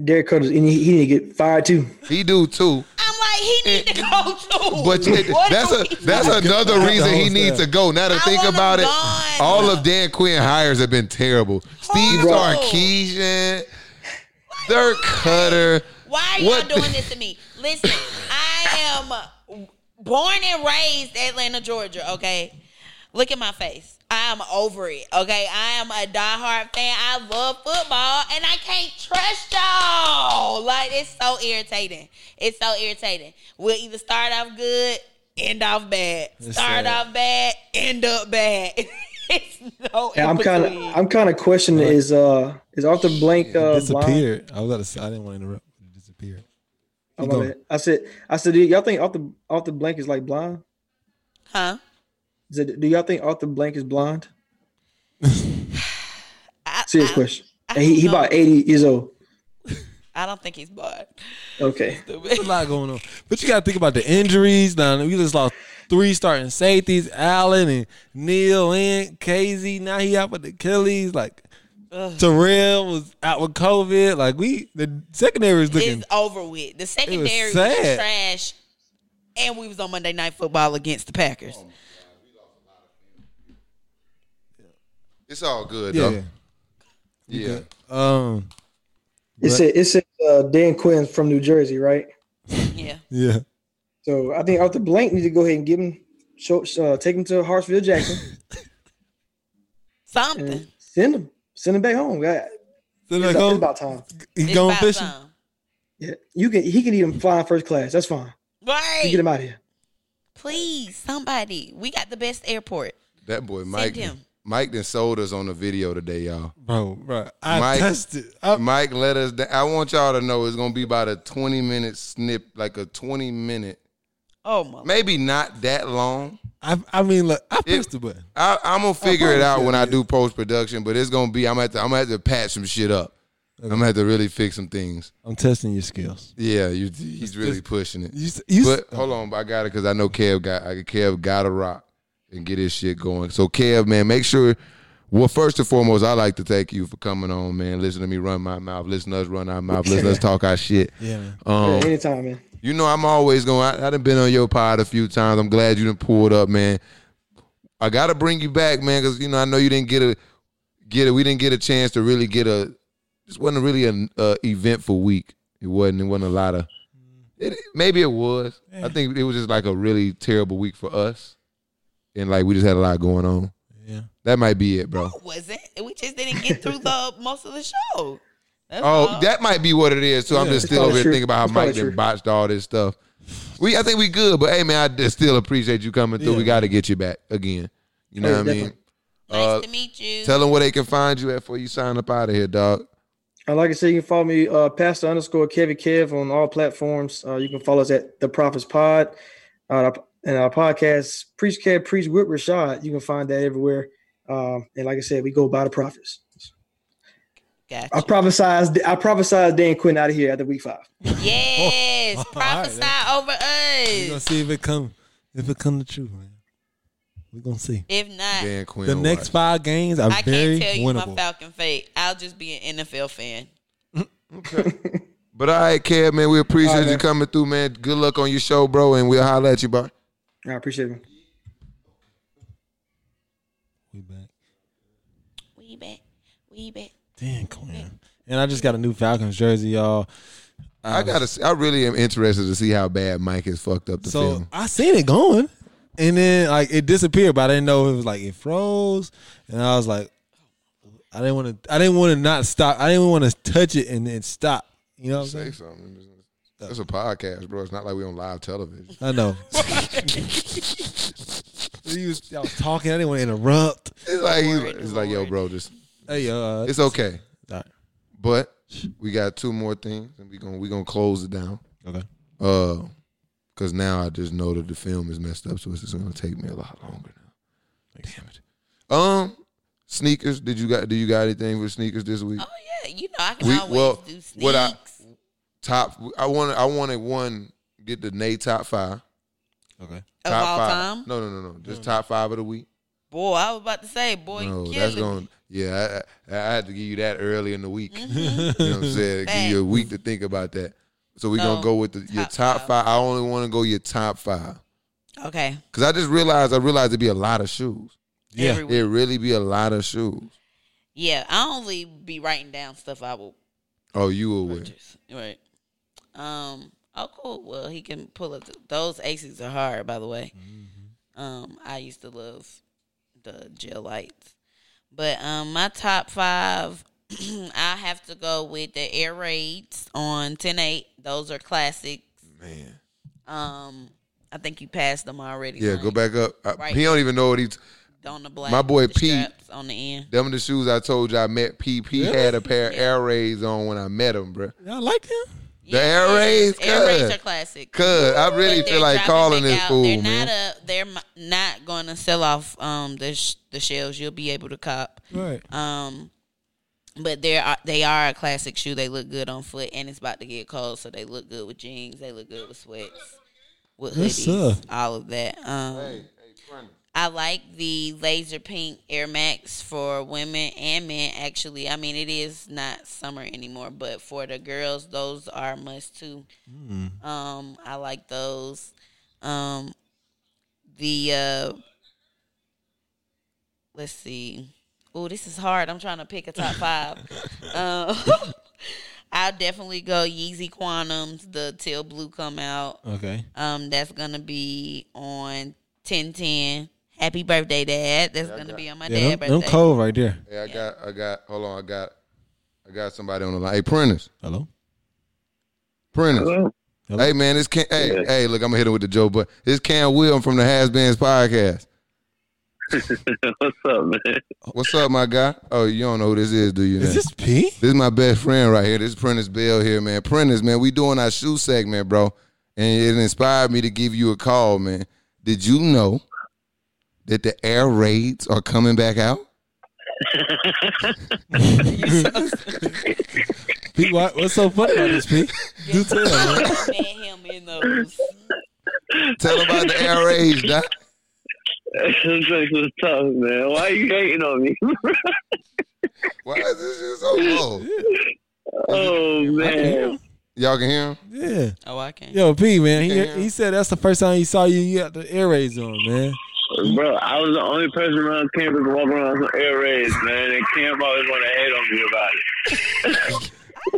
Derek Koetter, and he, he need to get fired too. He do too. I'm like, he need to go too. But What that's a that's another reason he needs to go. Now to I think about it, gone. all of Dan Quinn hires have been terrible. Steve Horrible. Sarkisian, Dirk Koetter. Why are y'all doing this to me? Listen, I am born and raised Atlanta, Georgia. Okay, look at my face. I am over it. Okay, I am a diehard fan. I love football, and I can't trust y'all. Like it's so irritating. It's so irritating. We'll either start off good, end off bad. It's start sad. off bad, end up bad. it's no. And I'm kind of. I'm kind of questioning is uh is Arthur Blank it uh blind? disappeared. I was about to say I didn't want to interrupt. It disappeared. Oh, Keep my going. bad. I said I said y'all think Arthur Arthur Blank is like blind? huh? Is it, do y'all think Arthur Blank is blind? I, Serious I- question. I And he, he know. about 80 years old. I don't think he's blind. Okay. There's a lot going on. But you got to think about the injuries. Now we just lost three starting safeties: Allen and Neal and Kazee. Now he out with the Achilles. Like Terrell was out with COVID. Like we, the secondary is looking. It's over with. The secondary was, sad. trash, and we was on Monday Night Football against the Packers. Oh, It's all good Yeah. though. Yeah. Um. It said it said uh, Dan Quinn from New Jersey, right? Yeah, Yeah. So I think Arthur Blank needs to go ahead and give him, show, uh, take him to Hartsfield Jackson something. send him, send him back home. Yeah, So It's, like, it's about time. he It's going fishing. time. Yeah, you can. He can even fly in first class. That's fine. Right. You get him out of here. Please, somebody. We got the best airport. That boy Mike. Send him. Mike then sold us on the video today, y'all. Bro, bro, I Mike- tested. I, Mike let us. down. I want y'all to know it's gonna be about a twenty minute snip, like a twenty minute, Oh my! maybe not that long. I, I mean, look, I It- pressed the button. I, I'm gonna figure it out when it I do post production, but it's gonna be. I'm gonna have to. I'm gonna have to patch some shit up. I'm gonna have to really fix some things. I'm testing your skills. Yeah, you, he's really pushing it. You, you, But hold on, I got it because I know Kev got. I Kev got to rock and get his shit going. So Kev, man, make sure. Well, first and foremost, I like to thank you for coming on, man. Listen to me run my mouth. Listen to us run our mouth. Listen to us talk our shit. yeah, man. Um, yeah, anytime, man. you know, I'm always going. I, I done been on your pod a few times. I'm glad you done pulled up, man. I gotta bring you back, man, because you know I know you didn't get a get it. We didn't get a chance to really get a. This wasn't really an uh, eventful week. It wasn't. It wasn't a lot of. It, maybe it was. I think it was just like a really terrible week for us, and like we just had a lot going on. Yeah. That might be it, bro. It wasn't. We just didn't get through the most of the show. That's Oh, all. that might be what it is too. I'm just still over probably here thinking about how It's Mike done botched all this stuff. We, I think we good, but hey man, I just still appreciate you coming through. Yeah. We got to get you back again. You know Oh, yeah, what I mean? definitely. nice uh, to meet you. Tell them where they can find you at before you sign up out of here, dog. And like I said, you can follow me, uh, Pastor underscore Kevin Kev on all platforms. Uh, you can follow us at the Prophets Pod, uh, and our podcast Preach Kev Preach with Rashad. You can find that everywhere. Um, and like I said, we go by the prophets. Gotcha. I prophesized. I prophesized Dan Quinn out of here after week five. Yes, All right, prophesy then. over We're gonna see if it come, if it come to true, man. We're gonna see. If not, Dan Quinn. The next watch. five games are I very can't tell you winnable. my Falcon fate. I'll just be an NFL fan. Okay. but all right, Kev, man, we appreciate All right, you man. coming through, man. Good luck on your show, bro, and we'll holler at you, bro. I appreciate it. we back. We back. Wee bet. Damn, Quinn. And I just got a new Falcons jersey, y'all. I uh, gotta. See, I really am interested to see how bad Mike has fucked up the So film. I seen it going, and then like it disappeared, but I didn't know if it was like it froze, and I was like, I didn't want to. I didn't want to not stop. I didn't want to touch it and then stop. You know what I'm Say saying? something. It's a podcast, bro. It's not like we on live television. I know. he was, y'all was talking. I didn't want to interrupt. It's like he's, Lord, it's like, yo, bro, just Hey, uh, it's okay. all right. But we got two more things, and we gonna we gonna close it down. okay. Uh, cause now I just know that the film is messed up, so it's just gonna take me a lot longer now. Damn it. Um, sneakers. Did you got? Do you got anything with sneakers this week? Oh yeah, you know I can We- always well, do sneaks. what I- Top. I wanted. I wanted one. Get the Nay top five. Okay. of top all five. time. No, no, no, no. Just top five of the week. Boy, I was about to say, boy, no, you that's killing going. me. Yeah, I, I, I had to give you that early in the week. Mm-hmm. you know what I'm saying? Give you a week to think about that. So we No, gonna go with the, your top top five. five. I only want to go your top five Okay. because I just realized I realized it'd be a lot of shoes. Yeah. Every week. It really be a lot of shoes. Yeah, I only be writing down stuff I will Oh, you will win. purchase. Right. Um. Oh, cool. Well, he can pull up. The, those aces are hard, by the way. Mm-hmm. Um, I used to love the gel lights, but um, my top five, I have to go with the air raids on 10-8. Those are classics. Man, Um, I think you passed them already. yeah, Mike. go back up. I- Right. He don't even know what he's. on the black. My boy with the Pete. straps on the end. Them the shoes I told you I met. P. P. Really? had a pair of Air Raids on when I met him, bro. Y'all like them? The Air yes. Raids, Air raids are classic. Cause I really feel like calling back this out. fool, they're man. Not a, they're not going to sell off um the sh- the shells. You'll be able to cop. Right. Um, but they are they are a classic shoe. They look good on foot, and it's about to get cold, so they look good with jeans. They look good with sweats, with Yes, hoodies, all of that. Um, I like the laser pink Air Max for women and men. Actually, I mean it is not summer anymore, but for the girls, those are must too. Um, I like those. Um, the uh, let's see. Oh, this is hard. I'm trying to pick a top five. um, I'll definitely go Yeezy Quantums. The Teal Blue come out. Okay. Um, that's gonna be on ten ten. Happy birthday, Dad. That's gonna be on my Yeah, dad them, them birthday. cold right there. Hey, I got, I got. Hold on, I got, I got somebody on the line. Hey, Prentice, Hello. Prentice. Hello? Hey, man, this can. Hey, Yeah. hey, look, I'm gonna hit him with the joke, but this Cam Will from the Has Beens podcast. What's up, man? What's up, my guy? Oh, you don't know who this is, do you? This is man? this P? This is my best friend right here. This is Prentice Bell here, man. Prentice, man, we doing our shoe segment, bro. And it inspired me to give you a call, man. Did you know that the air raids are coming back out? P, what, what's so funny about this, P? Do tell, man. Him in those. Tell about the air raids, doc. this is tough, man. Why are you hating on me? Why is this shit so low? oh man. Y'all can hear him? Yeah. Oh, I can't. Yo, P, man. He, he said that's the first time he saw you. You got the air raids on, man. Bro, I was the only person around campus walking around some air raids, man, and Camp always want to hate on me about it.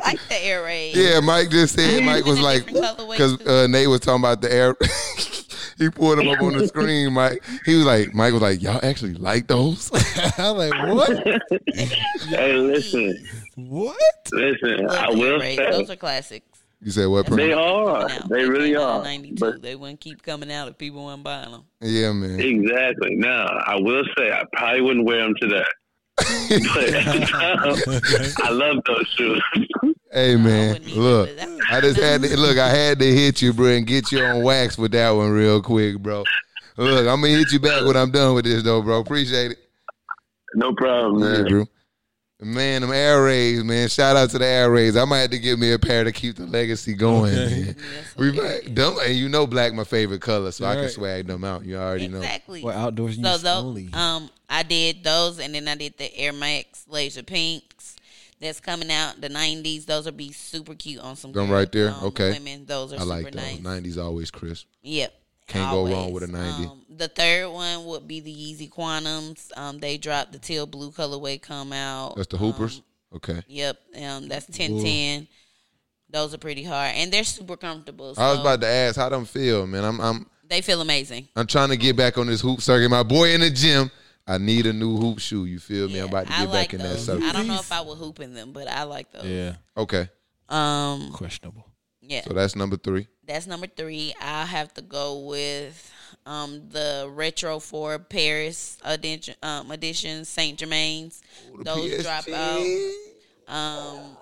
I like the air raid. Yeah, Mike just said. Mike was like, because uh, Nate was talking about the air. he pulled him up on the screen, Mike. He was like, Mike was like, y'all actually like those? I'm like, what? Hey, listen, What? listen. Love I will say Those are classics. You said what? they are. Now, They really are. 92. But They wouldn't keep coming out if people weren't buying them. Yeah, man. exactly. Now, I will say I probably wouldn't wear them today. But I love those shoes. Hey man, look, I just had to look. I had to hit you, bro, and get you on wax with that one real quick, bro. Look, I'm gonna hit you back when I'm done with this, though, bro. Appreciate it, No problem, man. bro. Man, them air raids, man. Shout out to the air raids. I might have to give me a pair to keep the legacy going. Okay. Man. We hilarious. back. Them, and you know, black my favorite color, so I can Right. swag them out. You already know. Exactly. Well, outdoors So use those, only. um, I did those, and then I did the Air Max Laser Pinks. That's coming out the '90s. Those will be super cute on some. Them girls, right there? um, Okay. Women, those are I super like those. nice. '90s always crisp. Yep. Can't go wrong with a 90. Um, the third one would be the Yeezy Quantums. Um, they dropped the teal blue colorway come out. That's the Hoopers. Um, okay. yep. Um, that's ten ten. Those are pretty hard, and they're super comfortable. I was about to ask how them feel, man. I'm I'm They feel amazing. I'm trying to get back on this hoop circuit. My boy in the gym. I need a new hoop shoe. You feel me? Yeah, I'm about to get like back in that those. circuit. I don't know if I would hoop in them, but I like those. Yeah, Okay. Um. questionable. Yeah. So that's number three. That's number three. I'll have to go with um, the Retro for Paris edition, um, edition Saint Germain's. Those drop out. Um,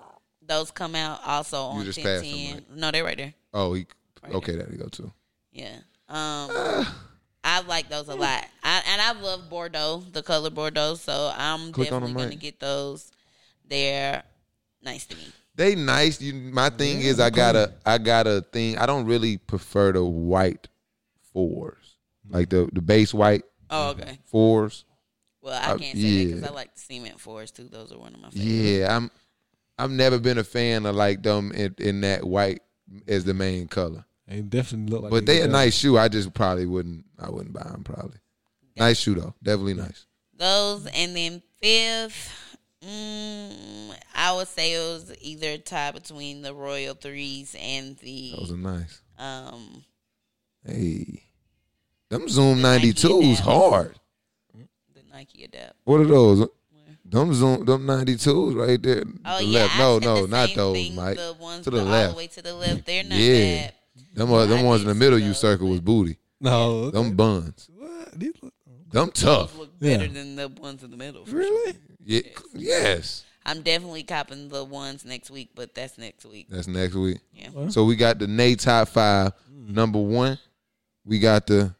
those come out also on just 10 passed 10. them, right? No, they're right there. Oh, he Right okay. There you go too. Yeah. Um, I like those a lot. I, and I love Bordeaux, the color Bordeaux. So I'm definitely them, going right? to get those. They're nice to me. They nice. You, my thing is, I got a, I got a thing. I don't really prefer the white fours, like the the base white Oh, okay. fours. Well, I Uh, can't say that because. I like the cement fours too. Those are one of my favorites. Yeah, I'm. I've never been a fan of like them in, in that white as the main color. They definitely look like. But they a nice shoe. I just probably wouldn't. I wouldn't buy them. Probably nice shoe though. Definitely nice. Those and then fifth, mm, I would say it was either tie between the Royal Threes and the Those are nice. um Hey, them Zoom The Nike ninety twos hard. the Nike Adapt. What are those? Them Zoom, them ninety twos right there. Oh the yeah, left. No, no, the not those, thing, Mike. The ones To the go all left. the way to the left. They're not Yeah. bad. Them, uh, them ones in the middle you circle was booty. no. Them buns. What? These look, Them tough. Look Yeah. better than the ones in the middle. for really? sure. Yeah, yes. I'm definitely copping the ones next week, but that's next week. That's next week. Yeah. So we got the Nate top five. Number one, we got the.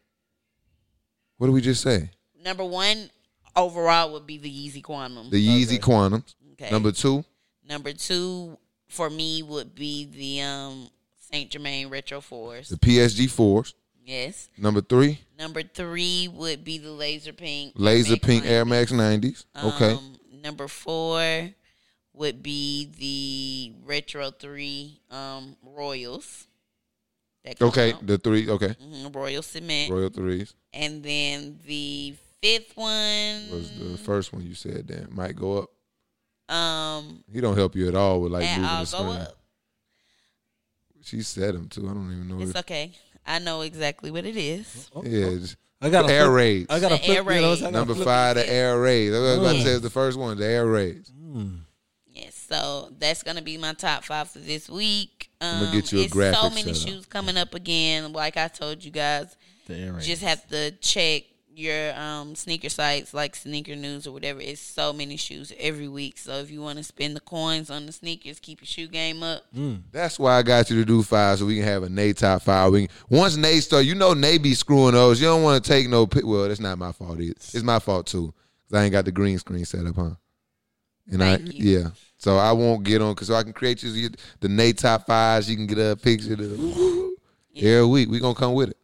What did we just say? Number one overall would be the Yeezy Quantum. The Yeezy Quantums. okay. Number two, Number two for me would be the um Saint Germain Retro Fours. the PSG fours. Yes. Number three, Number three would be the Laser Pink. laser Max pink 90. Air Max nineties. Okay. Um, number four would be the Retro Three um Royals. That Okay. out. The three. Okay. Mhm, Royal Cement. Royal threes And then the fifth one was the first one you said. Then might go up. um He don't help you at all with like moving I'll the go screen. up. She said them too. I don't even know. It's If, okay. I know exactly what it is. yeah. I got The air raids. I got a The air flip. You know, raids. I gotta Number flip- five, the air raids. I was about to Mm. say it's the first one, the air raids. Yes, so that's gonna be my top five for this week. Um, I'ma get you a it's graphic so many set up. shoes coming up again. Like I told you guys, The air raid. just have to check your um, sneaker sites like Sneaker News or whatever. It's so many shoes every week. So if you want to spend the coins on the sneakers, keep your shoe game up. That's why I got you to do five so we can have a Nate top five. We can, once Nate start, you know Nate be screwing those. You don't want to take no pic. Well, that's not my fault either. It's my fault too. 'Cause I ain't got the green screen set up, huh? And I you. yeah. So I won't get on because so I can create you the Nate top fives. You can get a picture of every week. We gonna come with it.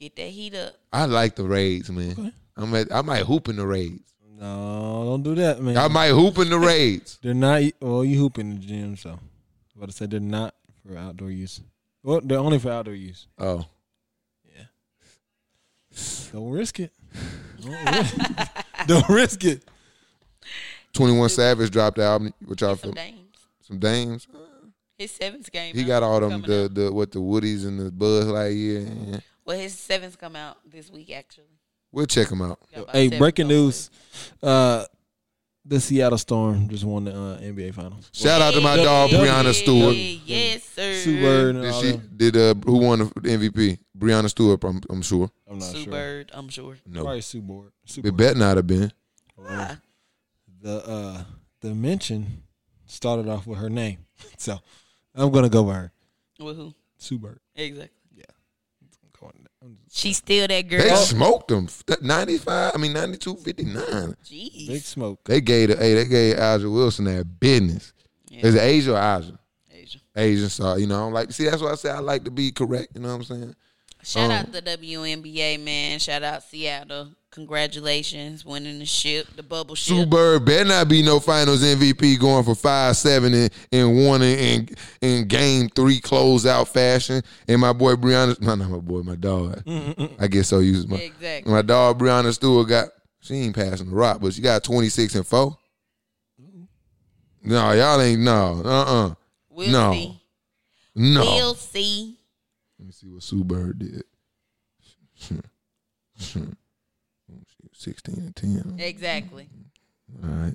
Get that heat up. I like the raids, man. I'm at, I might hoop in the raids. no, don't do that, man. I might hoop in the raids. They're not. Well, you hoop in the gym, so. But I'm about to say they're not for outdoor use. Well, they're only for outdoor use. Oh, Yeah. Don't risk it. Don't risk, it. don't risk it. Twenty One Savage dropped the album. What y'all Get some feel? dames. Some dames. His seventh game. He got all them Coming the the what the Woodies and the Buzz Lightyear. Yeah. Well, his seventh come out this week actually. We'll check him out. Got Hey, breaking news. Uh, the Seattle Storm just won the uh, NBA Finals. Shout out to my Hey, dog Breanna Stewart. Yes, sir. Sue Bird and Did all she them. did uh who won the MVP? Breanna Stewart. I'm, I'm sure. I'm not Sue sure. Bird, I'm sure. No, Probably Sue Board. Sue it Board. bet not have been. Why? The uh, the mention started off with her name, so I'm gonna go with her. With who? Sue Bird. Exactly. I'm going- I'm just- She's still that girl. They smoked them. 95. I mean 92, 59. Big smoke. They gave the hey, they gave Aja Wilson that business. Yeah. Is it Asia or Aja? Asia. Asian, so you know, I don't like see that's why I say I like to be correct. You know what I'm saying? Shout Um, out the WNBA man. Shout out Seattle. Congratulations, winning the ship, the bubble Sue ship. Bird better not be no Finals MVP going for five seven and, and one in, in in game three closeout fashion. And my boy Breanna, no, not my boy, my dog. I guess so. Use my Exactly. my dog Breanna Stewart got she ain't passing the rock, but she got twenty six and four. No, y'all ain't no. Uh uh We'll No. see. No. We'll see. Let me see what Sue Bird did. Sixteen and ten. Exactly. All right.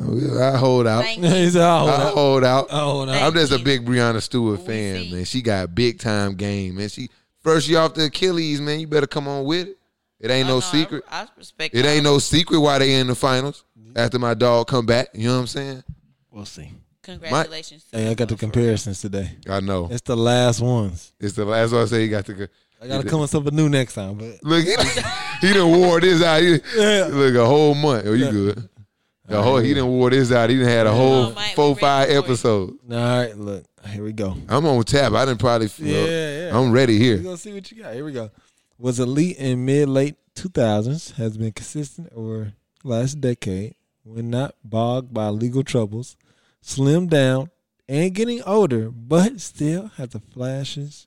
Oh, yeah, I hold out. Thank you. He said, "Oh, I hold out. oh. I'm just a big Breanna Stewart We fan, see. man. She got big time game, man. She first year off the Achilles, man. You better come on with it. It ain't Oh, no I- secret. I, respect It ain't no secret why they in the finals after my dog come back. You know what I'm saying? We'll see. Congratulations. to Hey, I got the both. comparisons today. I know. It's the last ones. It's the last one I say. You got to I gotta come with something new next time, but look. He, he done wore this out. He, Yeah. Look a whole month. Oh, you good? The whole he done wore this out. He didn't had a whole Oh, Mike, four five for it. episodes. all right. Look, here we go. I'm on tap. I didn't probably. Yeah, yeah. I'm ready We're here. gonna see what you got. Here we go. Was elite in mid late two thousands, has been consistent over last decade when not bogged by legal troubles, slimmed down and getting older, but still has the flashes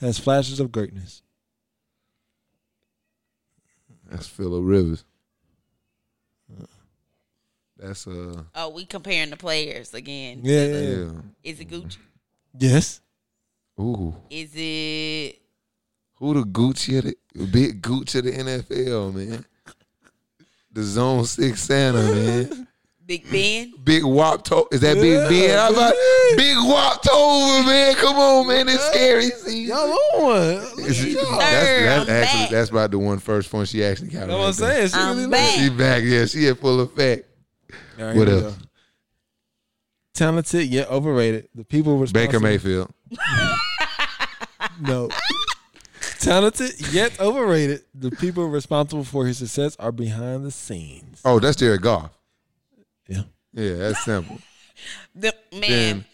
has flashes of greatness. That's Philip Rivers. That's uh Oh, we comparing the players again. Yeah, the- yeah, yeah. yeah. Is it Gucci? Yes. Ooh, Is it who the Gucci of the big Gucci of the NFL, man? The Zone Six Santa, man. Big Ben? Big Wop to- Is that Big Ben? How about Big Wop over, man? Come on, man. It's scary. See? Y'all on one. Is it- Sir, that's, that's I'm actually back. that's about the one first one she actually got. That's what I'm saying. She I'm really back. She back, yeah. She in full effect. All right, What here we else? go. Talented yet overrated. The people responsible. Baker Mayfield. No. Talented yet overrated. The people responsible for his success are behind the scenes. Oh, that's Jared Goff. Yeah. Yeah, that's simple. The man,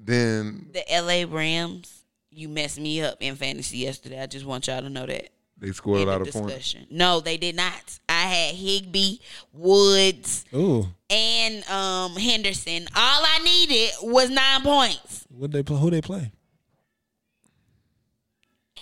Then, then the LA Rams, you messed me up in fantasy yesterday. I just want y'all to know that. they scored a the lot of points. No, they did not. I had Higbee, Woods, Ooh. and um Henderson. All I needed was nine points. What they play? Who they play?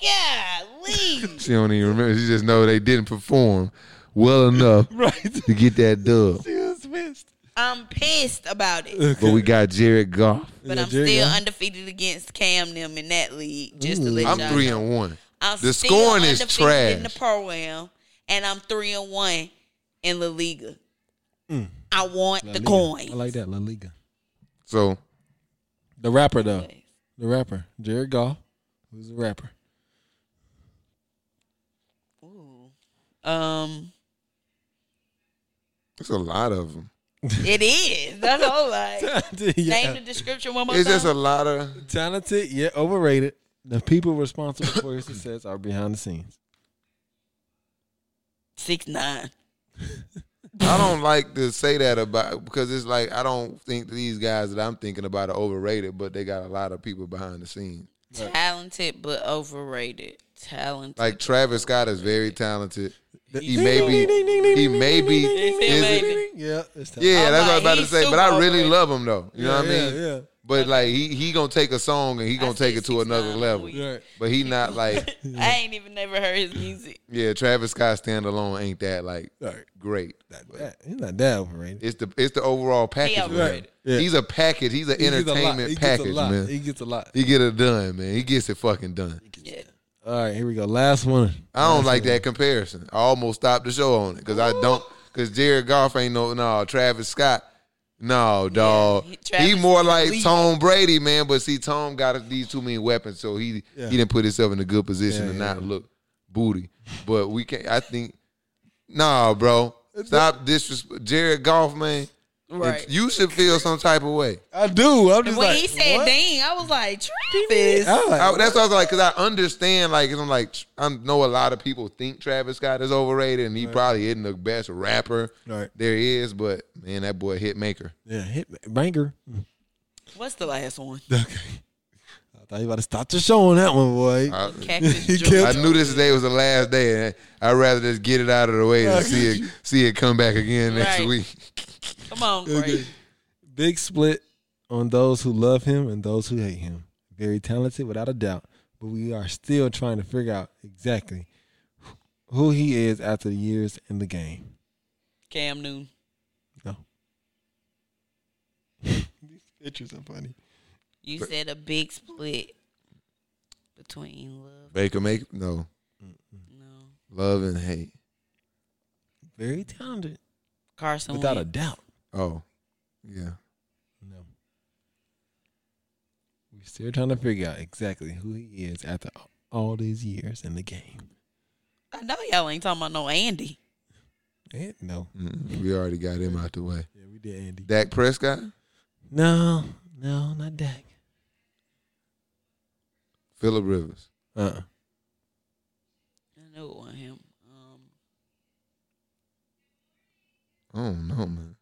Golly. She don't even remember. She just know they didn't perform well enough Right. to get that dub. She was pissed. I'm pissed about it. But we got Jared Goff. But Yeah, I'm Jerry still Goff. undefeated against Cam them in that league. Just to let I'm y'all three know. and one. I'm The still scoring is undefeated in the trash. program, and I'm three and one in La Liga. Mm. I want La the Liga. coin. I like that. La Liga. So The rapper, though. The rapper. Jared Goff. Who's the rapper? Ooh. Um, it's a lot of them. it is. That's all like. Talented, Name the description one more It's time. just a lot of. talented yet overrated. The people responsible for his success are behind the scenes. Six nine. I don't like to say that about because it's like I don't think these guys that I'm thinking about are overrated, but they got a lot of people behind the scenes. Talented but overrated. Talented. Like Travis Scott is very talented. He Ding, may be. He ding, may be. it- ding, ding. Yeah. Yeah, I'm that's what I was about to say. But I really overrated. love him though. You know what I Yeah, mean? Yeah, But like he he gonna take a song and he gonna I take it to another level. Right. But he not like I ain't even never heard his music. yeah. Travis Scott standalone ain't that like Right. great. He's not that overrated. It's the it's the overall package. with him. Yeah. He's a package. He's an He gets a lot. entertainment He gets a package, man. He gets a lot. He get it done, man. He gets it fucking done. Yeah. All right, here we go. Last one. I don't Last like one. that comparison. I almost stopped the show on it because I don't. Because Jared Goff ain't no no Travis Scott. No, dog. he- he, more like elite. Tom Brady, man. But see, Tom got these too many weapons, so he Yeah. he didn't put himself in a good position Yeah, to yeah, not look booty. But we can't. I think, nah, bro. Stop disrespect. Jared Goff, man. Right. You should feel some type of way. I do. I'm And just when like, he said what? ding, I was like, Travis. I was like, I, that's what I was like, because I understand, like, 'cause I'm like, I know a lot of people think Travis Scott is overrated, and he probably isn't the best rapper Right. there is, but man, that boy hit maker. Yeah, hit banger. Hmm. What's the last one? Okay. I thought you about to stop the show on that one, boy. I, Cactus He Joe. I knew this day was the last day, and I'd rather just get it out of the way and see it see it come back again next Right. week. Come on, Gray. Big split on those who love him and those who hate him. Very talented, without a doubt, but we are still trying to figure out exactly who he is after the years in the game. Cam Newton. No. These pictures are funny. You said a big split between love. Baker make no No. love and hate. Very talented, Carson without a doubt. Oh, yeah. No. We're still trying to figure out exactly who he is after all these years in the game. I know y'all ain't talking about no Andy. Eh, no. Mm, we already got him out the way. Yeah, we did Andy. Dak Prescott, No, no, not Dak. Philip Rivers. Uh-uh. I know it wasn't him. Um, I don't know, man.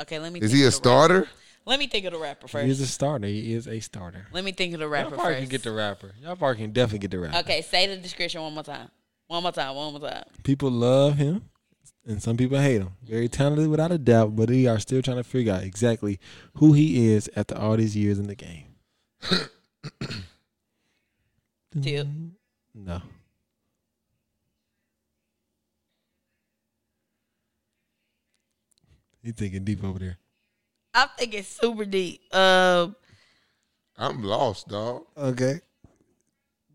Okay, let me. Is think he a starter? rapper. Let me think of the rapper He is a starter. He is a starter. Let me think of the rapper Y'all rapper probably first. can get the rapper. Y'all probably can definitely get the rapper. okay, say the description one more time. One more time. One more time. People love him, and some people hate him. Very talented, without a doubt, but we are still trying to figure out exactly who he is after all these years in the game. Tip. No. He thinking deep over there. I'm thinking super deep. Uh, I'm lost, dog. Okay.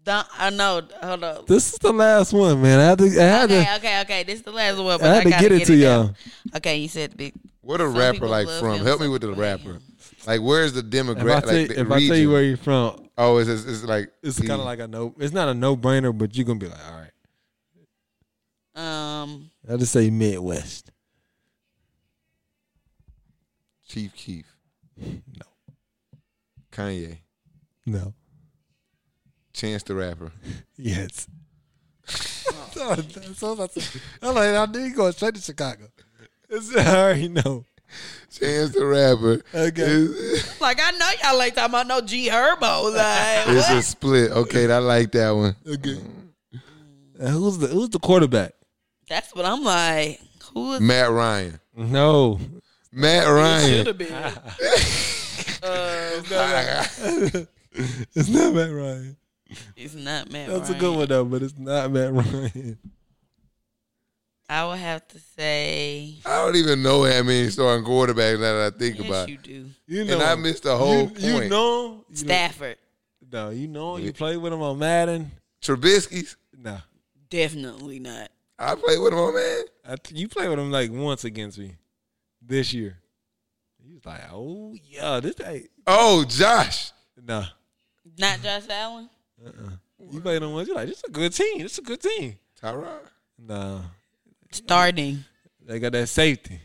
don't, I know. Hold on. This is the last one, man. I had to. I had Okay, to. okay, okay. This is the last one. But I had to gotta get it to down. y'all. Okay, you said big. What a rapper like from? him, Help me with the rapper. him. Like, where's the If I demographic? tell, like the if I tell you where you're from, Oh, it's it's, it's like it's kind of like a no. It's not a no brainer, but you're gonna be like, all right. Um, I'll just say Midwest. Chief Keef, No. Kanye, No. Chance the Rapper. Yes. so, so that's I'm like, I knew you going straight to Chicago. It's, I already know. Chance the Rapper. Okay. It's, like I know y'all ain't talking about no G Herbo. Like it's a split. Okay, I like that one. Okay. And who's the who's the quarterback? That's what I'm like. Who is? Matt Ryan. No. Matt Should Ryan. have been. uh, It's not Matt Ryan. it's not Matt. Ryan. That's a good one though, but it's not Matt Ryan. I would have to say. I don't even know how many starting quarterbacks now that I think Yes, about. you do. You know, And I missed the whole you, you point. know him? You know- Stafford, no, you know. You played with him on Madden. Trubisky's. No, definitely not. I played with him on man. I th- you played with him like once against me this year. He was like, "Oh yeah, this hey, Oh, Josh. no." Not Josh Allen. Uh, you played him once. You're like, "This is a good team. This is a good team." Tyrod. No, Starting. they got that safety,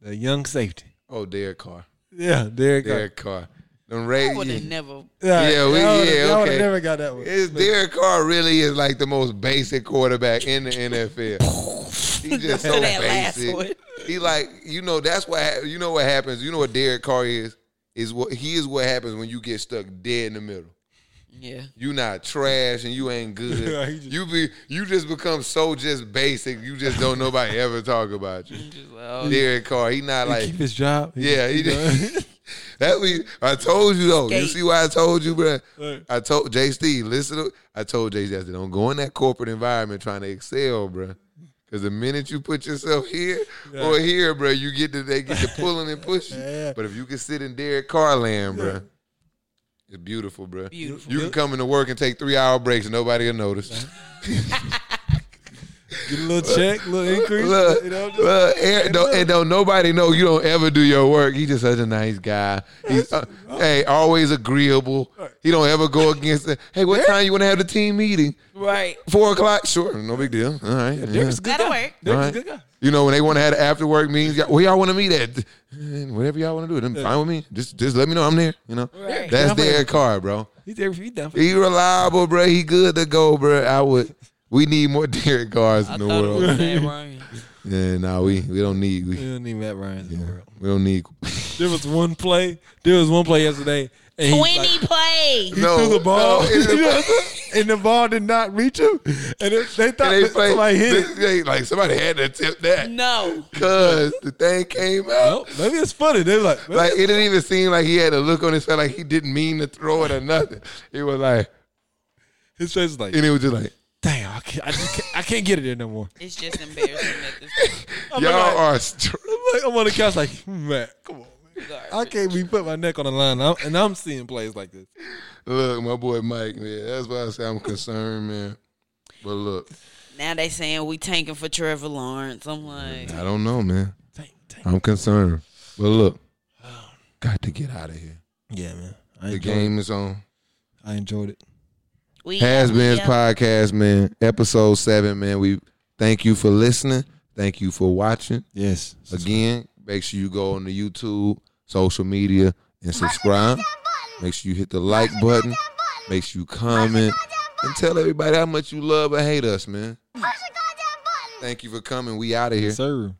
the young safety. Oh, Derek Carr. Yeah, Derek. Carr. Derek Carr. Them I Ray. would have never. Yeah, we- y'all yeah, y'all would've okay. never got that one. Is Derek Carr really is like the most basic quarterback in the NFL? He's just so basic. one. He like you know that's what you know what happens. You know what Derek Carr is is what he is what happens when you get stuck dead in the middle. Yeah. You not trash and you ain't good. just- you be you just become so just basic. You just don't nobody ever talk about you. Just like, oh, Derek Carr, he not He like keep his job. yeah, he did. That we I told you though. You see why I told you, bro? Right. I told Jay Steve, listen. To, I told Jay Steve, don't go in that corporate environment trying to excel, bro. Because the minute you put yourself here or here, bro, you get to they get to pulling and pushing. Yeah. But if you can sit in Derek Carr land, bro, it's beautiful, bro. Beautiful. You can come into work and take three hour breaks and nobody will notice. Get a little check, little increase. Look, you know, just- look, and, don't, and don't nobody know you don't ever do your work. He's just such a nice guy. He's uh, hey, always agreeable. He don't ever go against it. Hey, what time you want to have the team meeting? right. Four o'clock. Sure, no big deal. All right. yeah. Derek's a good That'll guy. work. Derek's All a right. good guy. You know when they want to have the after work meetings, y'all- where y'all want to meet at? Whatever y'all want to do, then fine with me. Just just let me know I'm there. You know, Right. that's Definitely. Derek Carr, bro. He's there for you, down for He reliable, bro. He good to go, bro. I would. We need more Derek Carrs I in the thought it world. was Matt Ryan. Yeah, no, we we don't need we, You don't need Matt Ryan in the world. we don't need. There was one play. There was one play yesterday. And he, Twenty like, plays. he No, threw the ball, no, it- and the ball did not reach him. And it, they thought And they that play, somebody hit it. they- they- like somebody had to tip that No. because the thing came out. Well, maybe it's funny. They're like, Like it didn't even seem like he had a look on his face like he didn't mean to throw it or nothing. It was like, his face is like, and it was just like, damn, I can't, I, just can't, I can't get it there no more. It's just embarrassing at this point. Y'all like, are. Str- I'm, like, I'm on the couch like, hmm, man, come on, man. I can't be put my neck on the line, I'm, and I'm seeing plays like this. look, my boy Mike, man. That's why I say I'm concerned, man. But look, Now they saying we tanking for Trevor Lawrence. I'm like, I don't know, man. Dang, dang. I'm concerned. But look, got to get out of here. Yeah, man. I The game is on. I enjoyed it. we Has Been's yeah. podcast, man. Episode seven, man. We thank you for listening. Thank you for watching. Yes. Again, make sure you go on the YouTube, social media, and subscribe. Make sure you hit the like button. Make sure you comment and tell everybody how much you love or hate us, man. Thank you for coming. We out of here. Sir.